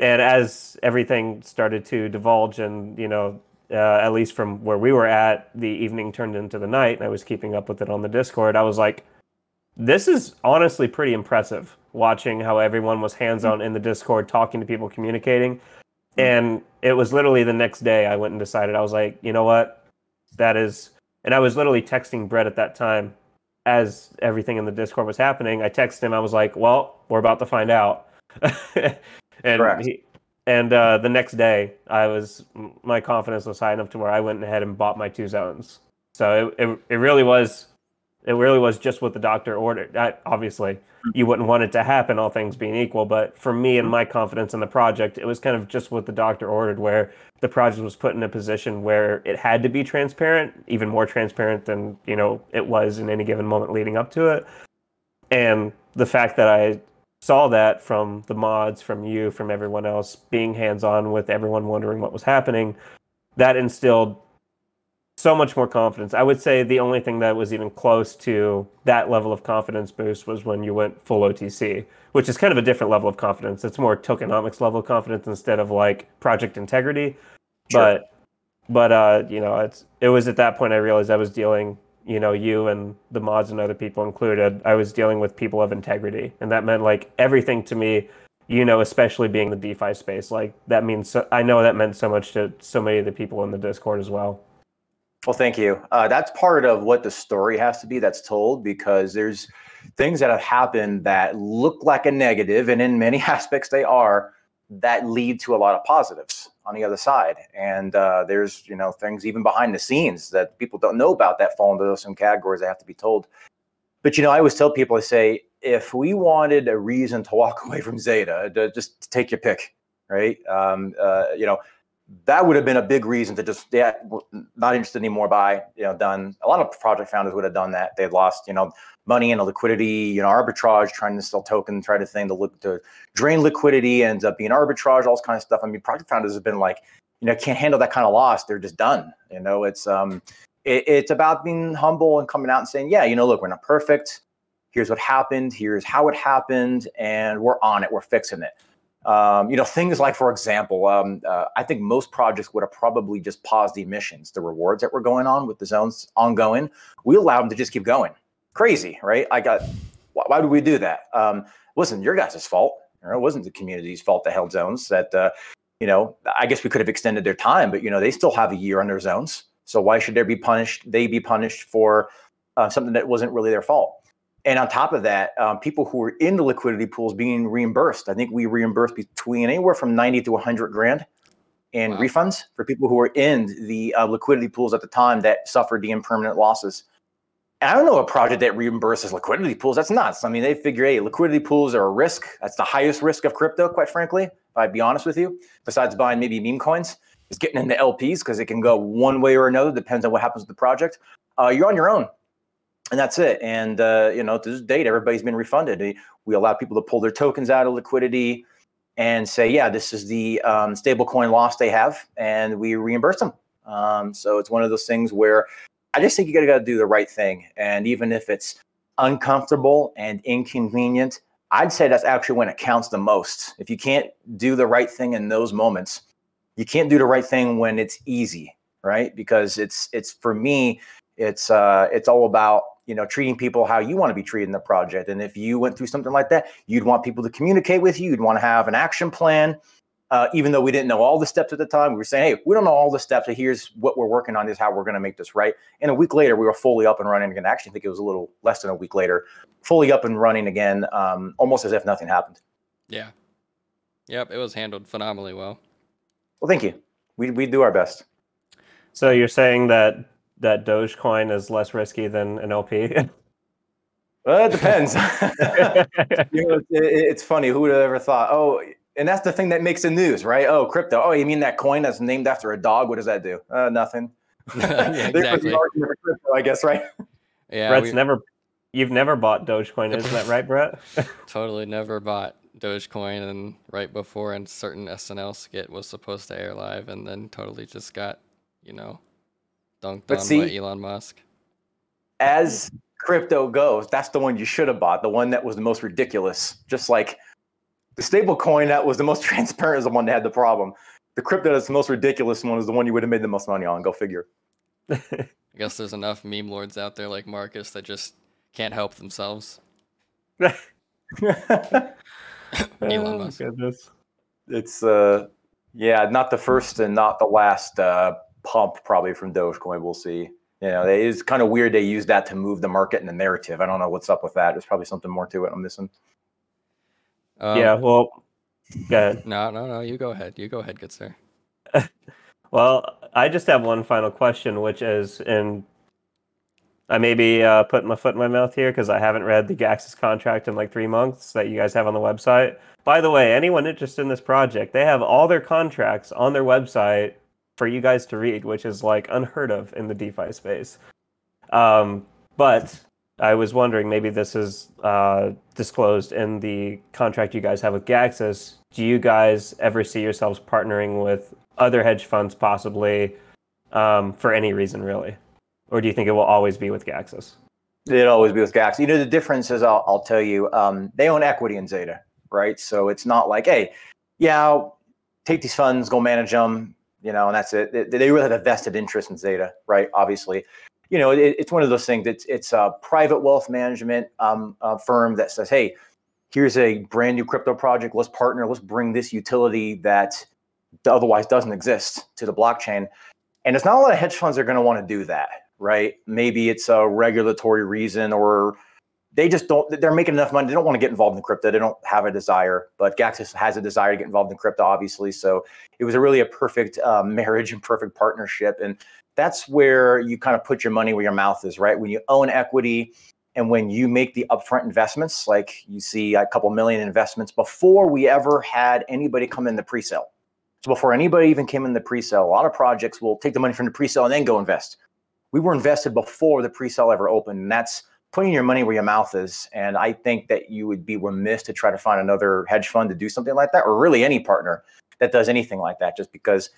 and as everything started to divulge, and you know, uh, at least from where we were at, the evening turned into the night, and I was keeping up with it on the Discord. I was like, this is honestly pretty impressive watching how everyone was hands on in the Discord, talking to people, communicating. And it was literally the next day I went and decided, I was like, you know what? That is, and I was literally texting Brett at that time. as everything in the Discord was happening, I texted him. I was like, "Well, we're about to find out." and he, and uh, the next day, I was my confidence was high enough to where I went ahead and bought my two zones. So it it, it really was it really was just what the doctor ordered. I, obviously, you wouldn't want it to happen, all things being equal. But for me and my confidence in the project, it was kind of just what the doctor ordered, where the project was put in a position where it had to be transparent, even more transparent than you know it was in any given moment leading up to it. And the fact that I saw that from the mods, from you, from everyone else, being hands on with everyone wondering what was happening, that instilled so much more confidence. I would say the only thing that was even close to that level of confidence boost was when you went full OTC, which is kind of a different level of confidence. It's more tokenomics level of confidence instead of like project integrity. Sure. But but uh, you know, it's it was at that point I realized I was dealing, you know, you and the mods and other people included, I was dealing with people of integrity. And that meant like everything to me you know, especially being the DeFi space, like that means so, I know that meant so much to so many of the people in the Discord as well. Well, thank you. Uh, that's part of what the story has to be that's told because there's things that have happened that look like a negative, and in many aspects they are, that lead to a lot of positives on the other side. And uh, there's you know things even behind the scenes that people don't know about that fall into some categories that have to be told. But you know, I always tell people, I say, if we wanted a reason to walk away from Xeta, to just take your pick, right? Um, uh, you know that would have been a big reason to just yeah not interested anymore by you know done. A lot of project founders would have done that. They've lost you know money and liquidity you know arbitrage trying to sell token try to thing to look to drain liquidity ends up being arbitrage all this kind of stuff. I mean project founders have been like you know can't handle that kind of loss. They're just done you know? It's um it, it's about being humble and coming out and saying yeah you know look we're not perfect. Here's what happened. Here's how it happened. And we're on it. We're fixing it um, you know, things like, for example, um, uh, I think most projects would have probably just paused the emissions, the rewards that were going on with the zones ongoing. We allowed them to just keep going. Crazy, right? I got, why, why would we do that? Um, wasn't your guys' fault. it wasn't the community's fault that held zones that, uh, you know, I guess we could have extended their time, but, you know, they still have a year on their zones. So why should they be punished? They be punished for uh, something that wasn't really their fault. And on top of that, um, people who were in the liquidity pools being reimbursed. I think we reimbursed between anywhere from 90 to 100 grand in wow. refunds for people who were in the uh, liquidity pools at the time that suffered the impermanent losses. And I don't know a project that reimburses liquidity pools. That's nuts. I mean, they figure, hey, liquidity pools are a risk. That's the highest risk of crypto, quite frankly, if I'd be honest with you, besides buying maybe meme coins, is getting into LPs because it can go one way or another, depends on what happens with the project. Uh, you're on your own and that's it. And uh, you know, to this date, everybody's been refunded. We allow people to pull their tokens out of liquidity and say, yeah, this is the um, stablecoin loss they have, and we reimburse them. Um, so it's one of those things where I just think you got to do the right thing, and even if it's uncomfortable and inconvenient, I'd say that's actually when it counts the most. If you can't do the right thing in those moments, you can't do the right thing when it's easy, right? Because it's it's for me, it's uh, it's all about you know treating people how you want to be treated in the project. And if you went through something like that you'd want people to communicate with you you'd want to have an action plan. Uh, even though we didn't know all the steps at the time we were saying hey we don't know all the steps so here's what we're working on is how we're going to make this right. And a week later we were fully up and running again. Actually I think it was a little less than a week later fully up and running again um, almost as if nothing happened. Yeah. Yep it was handled phenomenally well. Well thank you. We, we do our best. So you're saying that that Dogecoin is less risky than an LP? well, it depends. you know, it, it's funny. Who would have ever thought? Oh, and that's the thing that makes the news, right? Oh, crypto. Oh, you mean that coin that's named after a dog? What does that do? Uh, nothing. yeah, exactly. crypto, I guess, right? Yeah, Brett's we... never. You've never bought Dogecoin, isn't that right, Brett? totally never bought Dogecoin, and right before, and certain SNL skit was supposed to air live, and then totally just got, you know, dunked but on see, by Elon Musk. As crypto goes, that's the one you should have bought. The one that was the most ridiculous. Just like the stable coin that was the most transparent is the one that had the problem. The crypto that's the most ridiculous one is the one you would have made the most money on. Go figure. I guess there's enough meme lords out there like Marcus that just can't help themselves. Elon oh, Musk. Goodness. It's uh yeah, not the first and not the last uh pump probably from Dogecoin. We'll see. You know, it is kind of weird they use that to move the market and the narrative. I don't know what's up with that. There's probably something more to it I'm missing. Um, yeah, well, go ahead. No, no, no. You go ahead. You go ahead, good sir. Well, I just have one final question, which is, and I may be uh, putting my foot in my mouth here because I haven't read the Gaxis contract in like three months that you guys have on the website. By the way, anyone interested in this project, they have all their contracts on their website for you guys to read, which is like unheard of in the DeFi space. Um, but I was wondering, maybe this is uh, disclosed in the contract you guys have with Gaxus. Do you guys ever see yourselves partnering with other hedge funds, possibly um, for any reason, really? Or do you think it will always be with Gaxus? It'd always be with Gax. You know, the difference is, I'll, I'll tell you, um, they own equity in Xeta, right? So it's not like, hey, yeah, I'll take these funds, go manage them, you know, and that's it. They, they really have a vested interest in Xeta, right? Obviously, you know, it, it's one of those things. It's it's a private wealth management um, uh, firm that says, hey, here's a brand new crypto project. Let's partner. Let's bring this utility that otherwise doesn't exist to the blockchain. And it's not a lot of hedge funds are going to want to do that, right? Maybe it's a regulatory reason or they just don't they're making enough money. They don't want to get involved in crypto. They don't have a desire but gaxus has a desire to get involved in crypto obviously. So it was a really a perfect uh, marriage and perfect partnership. And that's where you kind of put your money where your mouth is right? When you own equity and when you make the upfront investments like you see a couple million investments before we ever had anybody come in the pre-sale. So before anybody even came in the pre-sale a lot of projects will take the money from the pre-sale and then go invest. We were invested before the pre-sale ever opened. And that's putting your money where your mouth is. And I think that you would be remiss to try to find another hedge fund to do something like that, or really any partner that does anything like that, just because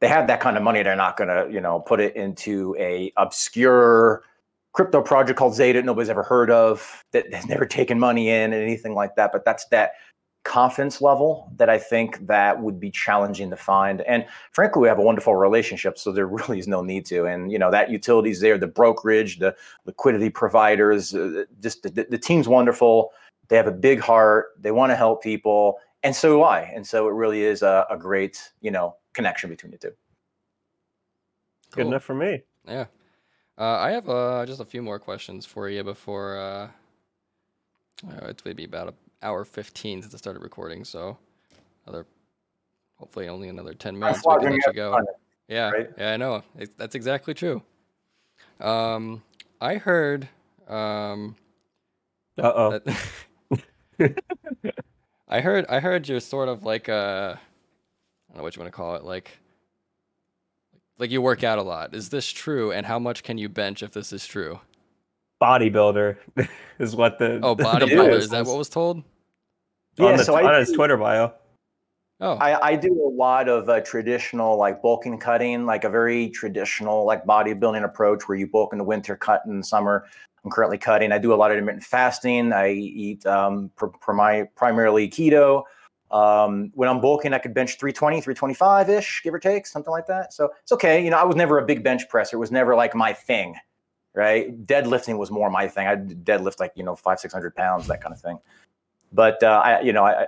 they have that kind of money. They're not going to, you know, put it into a obscure crypto project called Xeta nobody's ever heard of, that has never taken money in and anything like that. But that's that confidence level that I think that would be challenging to find. And frankly, we have a wonderful relationship, so there really is no need to. And you know that utilities there, the brokerage, the liquidity providers, uh, just the, the team's wonderful. They have a big heart. They want to help people, and so do I. And so it really is a, a great you know connection between the two. Good enough for me. Yeah. Uh, I have uh, just a few more questions for you before uh, uh, it's maybe about an hour 15 since I started recording. So, another, hopefully, only another 10 minutes. We can we let you go. fun. Yeah, right? yeah, I know. It, that's exactly true. Um, I heard um, Uh oh. I heard I heard you're sort of like a I don't know what you want to call it like like you work out a lot. Is this true? And how much can you bench if this is true? Bodybuilder is what the Oh, bodybuilder. bio Is that what was told? on, Yeah, the, so I on his do- Twitter bio? Oh, I, I do a lot of uh, traditional like bulking cutting, like a very traditional like bodybuilding approach where you bulk in the winter, cut in the summer. I'm currently cutting. I do a lot of intermittent fasting. I eat um, pr- pr- my, primarily keto. Um, when I'm bulking, I could bench 320, 325 ish, give or take, something like that. So it's okay. You know, I was never a big bench presser. It was never like my thing, right? Deadlifting was more my thing. I deadlift like, you know, five, 600 pounds, that kind of thing. But, uh, I, you know, I-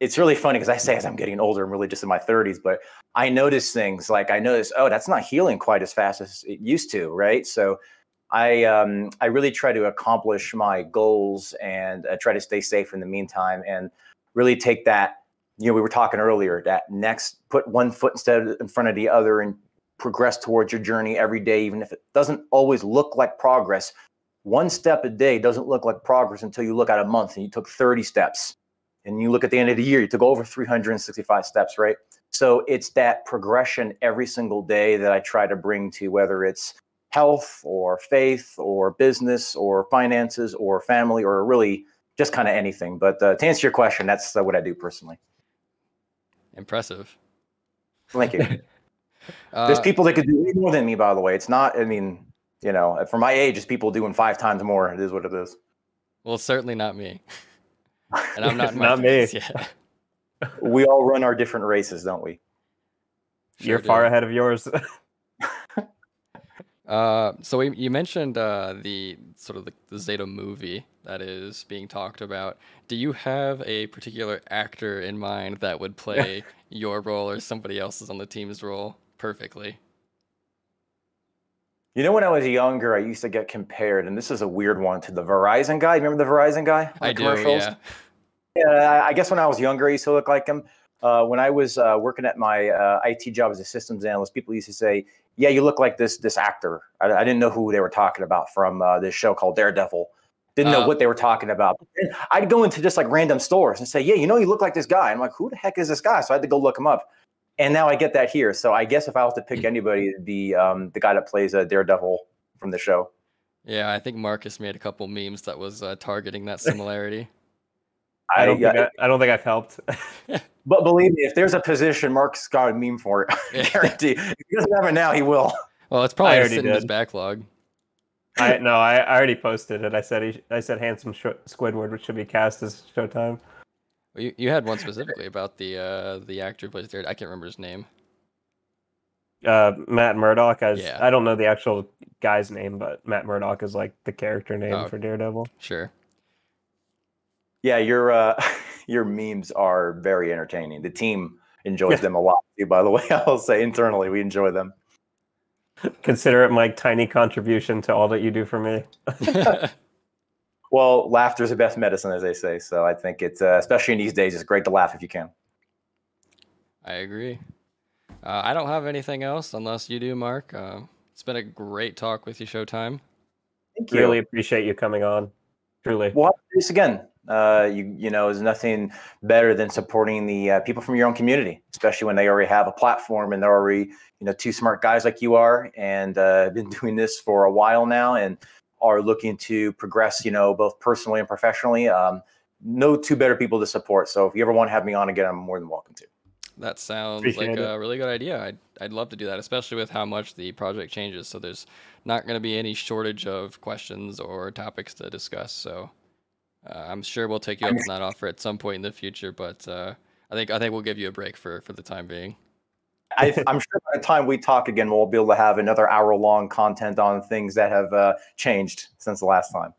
it's really funny because I say as I'm getting older, I'm really just in my 30s, but I notice things like I notice, oh, that's not healing quite as fast as it used to, right? So I um, I really try to accomplish my goals and uh, try to stay safe in the meantime, and really take that. You know, we were talking earlier that next, put one foot instead of, in front of the other, and progress towards your journey every day, even if it doesn't always look like progress. One step a day doesn't look like progress until you look at a month and you took 30 steps and you look at the end of the year, you took over 365 steps, right? So it's that progression every single day that I try to bring to whether it's health or faith or business or finances or family or really just kind of anything. But uh, to answer your question, that's uh, what I do personally. impressive. Thank you. Uh, There's people that could do way more than me, by the way. It's not, I mean, you know, for my age, it's people doing five times more. It is what it is. well, certainly not me. And I'm not Not me. 30s yet. We all run our different races, don't we? You're Sure far ahead of yours. Uh, so we, you mentioned uh, the sort of the, the Xeta movie that is being talked about. Do you have a particular actor in mind that would play your role or somebody else's on the team's role perfectly? You know, when I was younger, I used to get compared, and this is a weird one, to the Verizon guy. Remember the Verizon guy? on I the do. commercials? Yeah. Yeah, I- I guess when I was younger, I used to look like him. Uh, when I was uh, working at my uh, IT job as a systems analyst, people used to say, "Yeah, you look like this this actor." I, I didn't know who they were talking about from uh, this show called Daredevil. Didn't know Oh. what they were talking about. And I'd go into just like random stores and say, "Yeah, you know, you look like this guy." I'm like, "Who the heck is this guy?" So I had to go look him up. And now I get that here. So I guess if I was to pick anybody, it'd be um, the guy that plays uh, Daredevil from the show. Yeah, I think Marcus made a couple memes that was uh, targeting that similarity. I don't yeah, think I, I don't think I've helped. But believe me, if there's a position, Mark's got a meme for it. Yeah. Guarantee. If he doesn't have it now, he will. Well, it's probably already in his backlog. I no, I, I already posted it. I said he, I said handsome Sh- Squidward, which should be cast as Showtime. Well, You, you had one specifically about the uh, the actor who plays Daredevil. I can't remember his name. Uh, Matt Murdock. As Yeah. I don't know the actual guy's name, but Matt Murdock is like the character name Oh. for Daredevil. Sure. Yeah, your uh, your memes are very entertaining. The team enjoys them a lot too. By the way, I'll say internally we enjoy them. Consider it my tiny contribution to all that you do for me. Well, laughter is the best medicine, as they say. So I think it's uh, especially in these days, it's great to laugh if you can. I agree. Uh, I don't have anything else unless you do, Mark. Uh, it's been a great talk with you, Showtime. Thank you. Really appreciate you coming on. Truly. We'll have to do this again. Uh, you you know, there's nothing better than supporting the uh, people from your own community, especially when they already have a platform and they're already you know two smart guys like you are, and uh, been doing this for a while now, and are looking to progress, you know, both personally and professionally. Um, no two better people to support. So if you ever want to have me on again, I'm more than welcome to. That sounds Appreciate like it. a really good idea. I'd, I'd love to do that, especially with how much the project changes. So there's not going to be any shortage of questions or topics to discuss. So uh, I'm sure we'll take you up on that offer at some point in the future. But uh, I think I think we'll give you a break for for the time being. I, I'm sure by the time we talk again, we'll be able to have another hour long content on things that have uh, changed since the last time.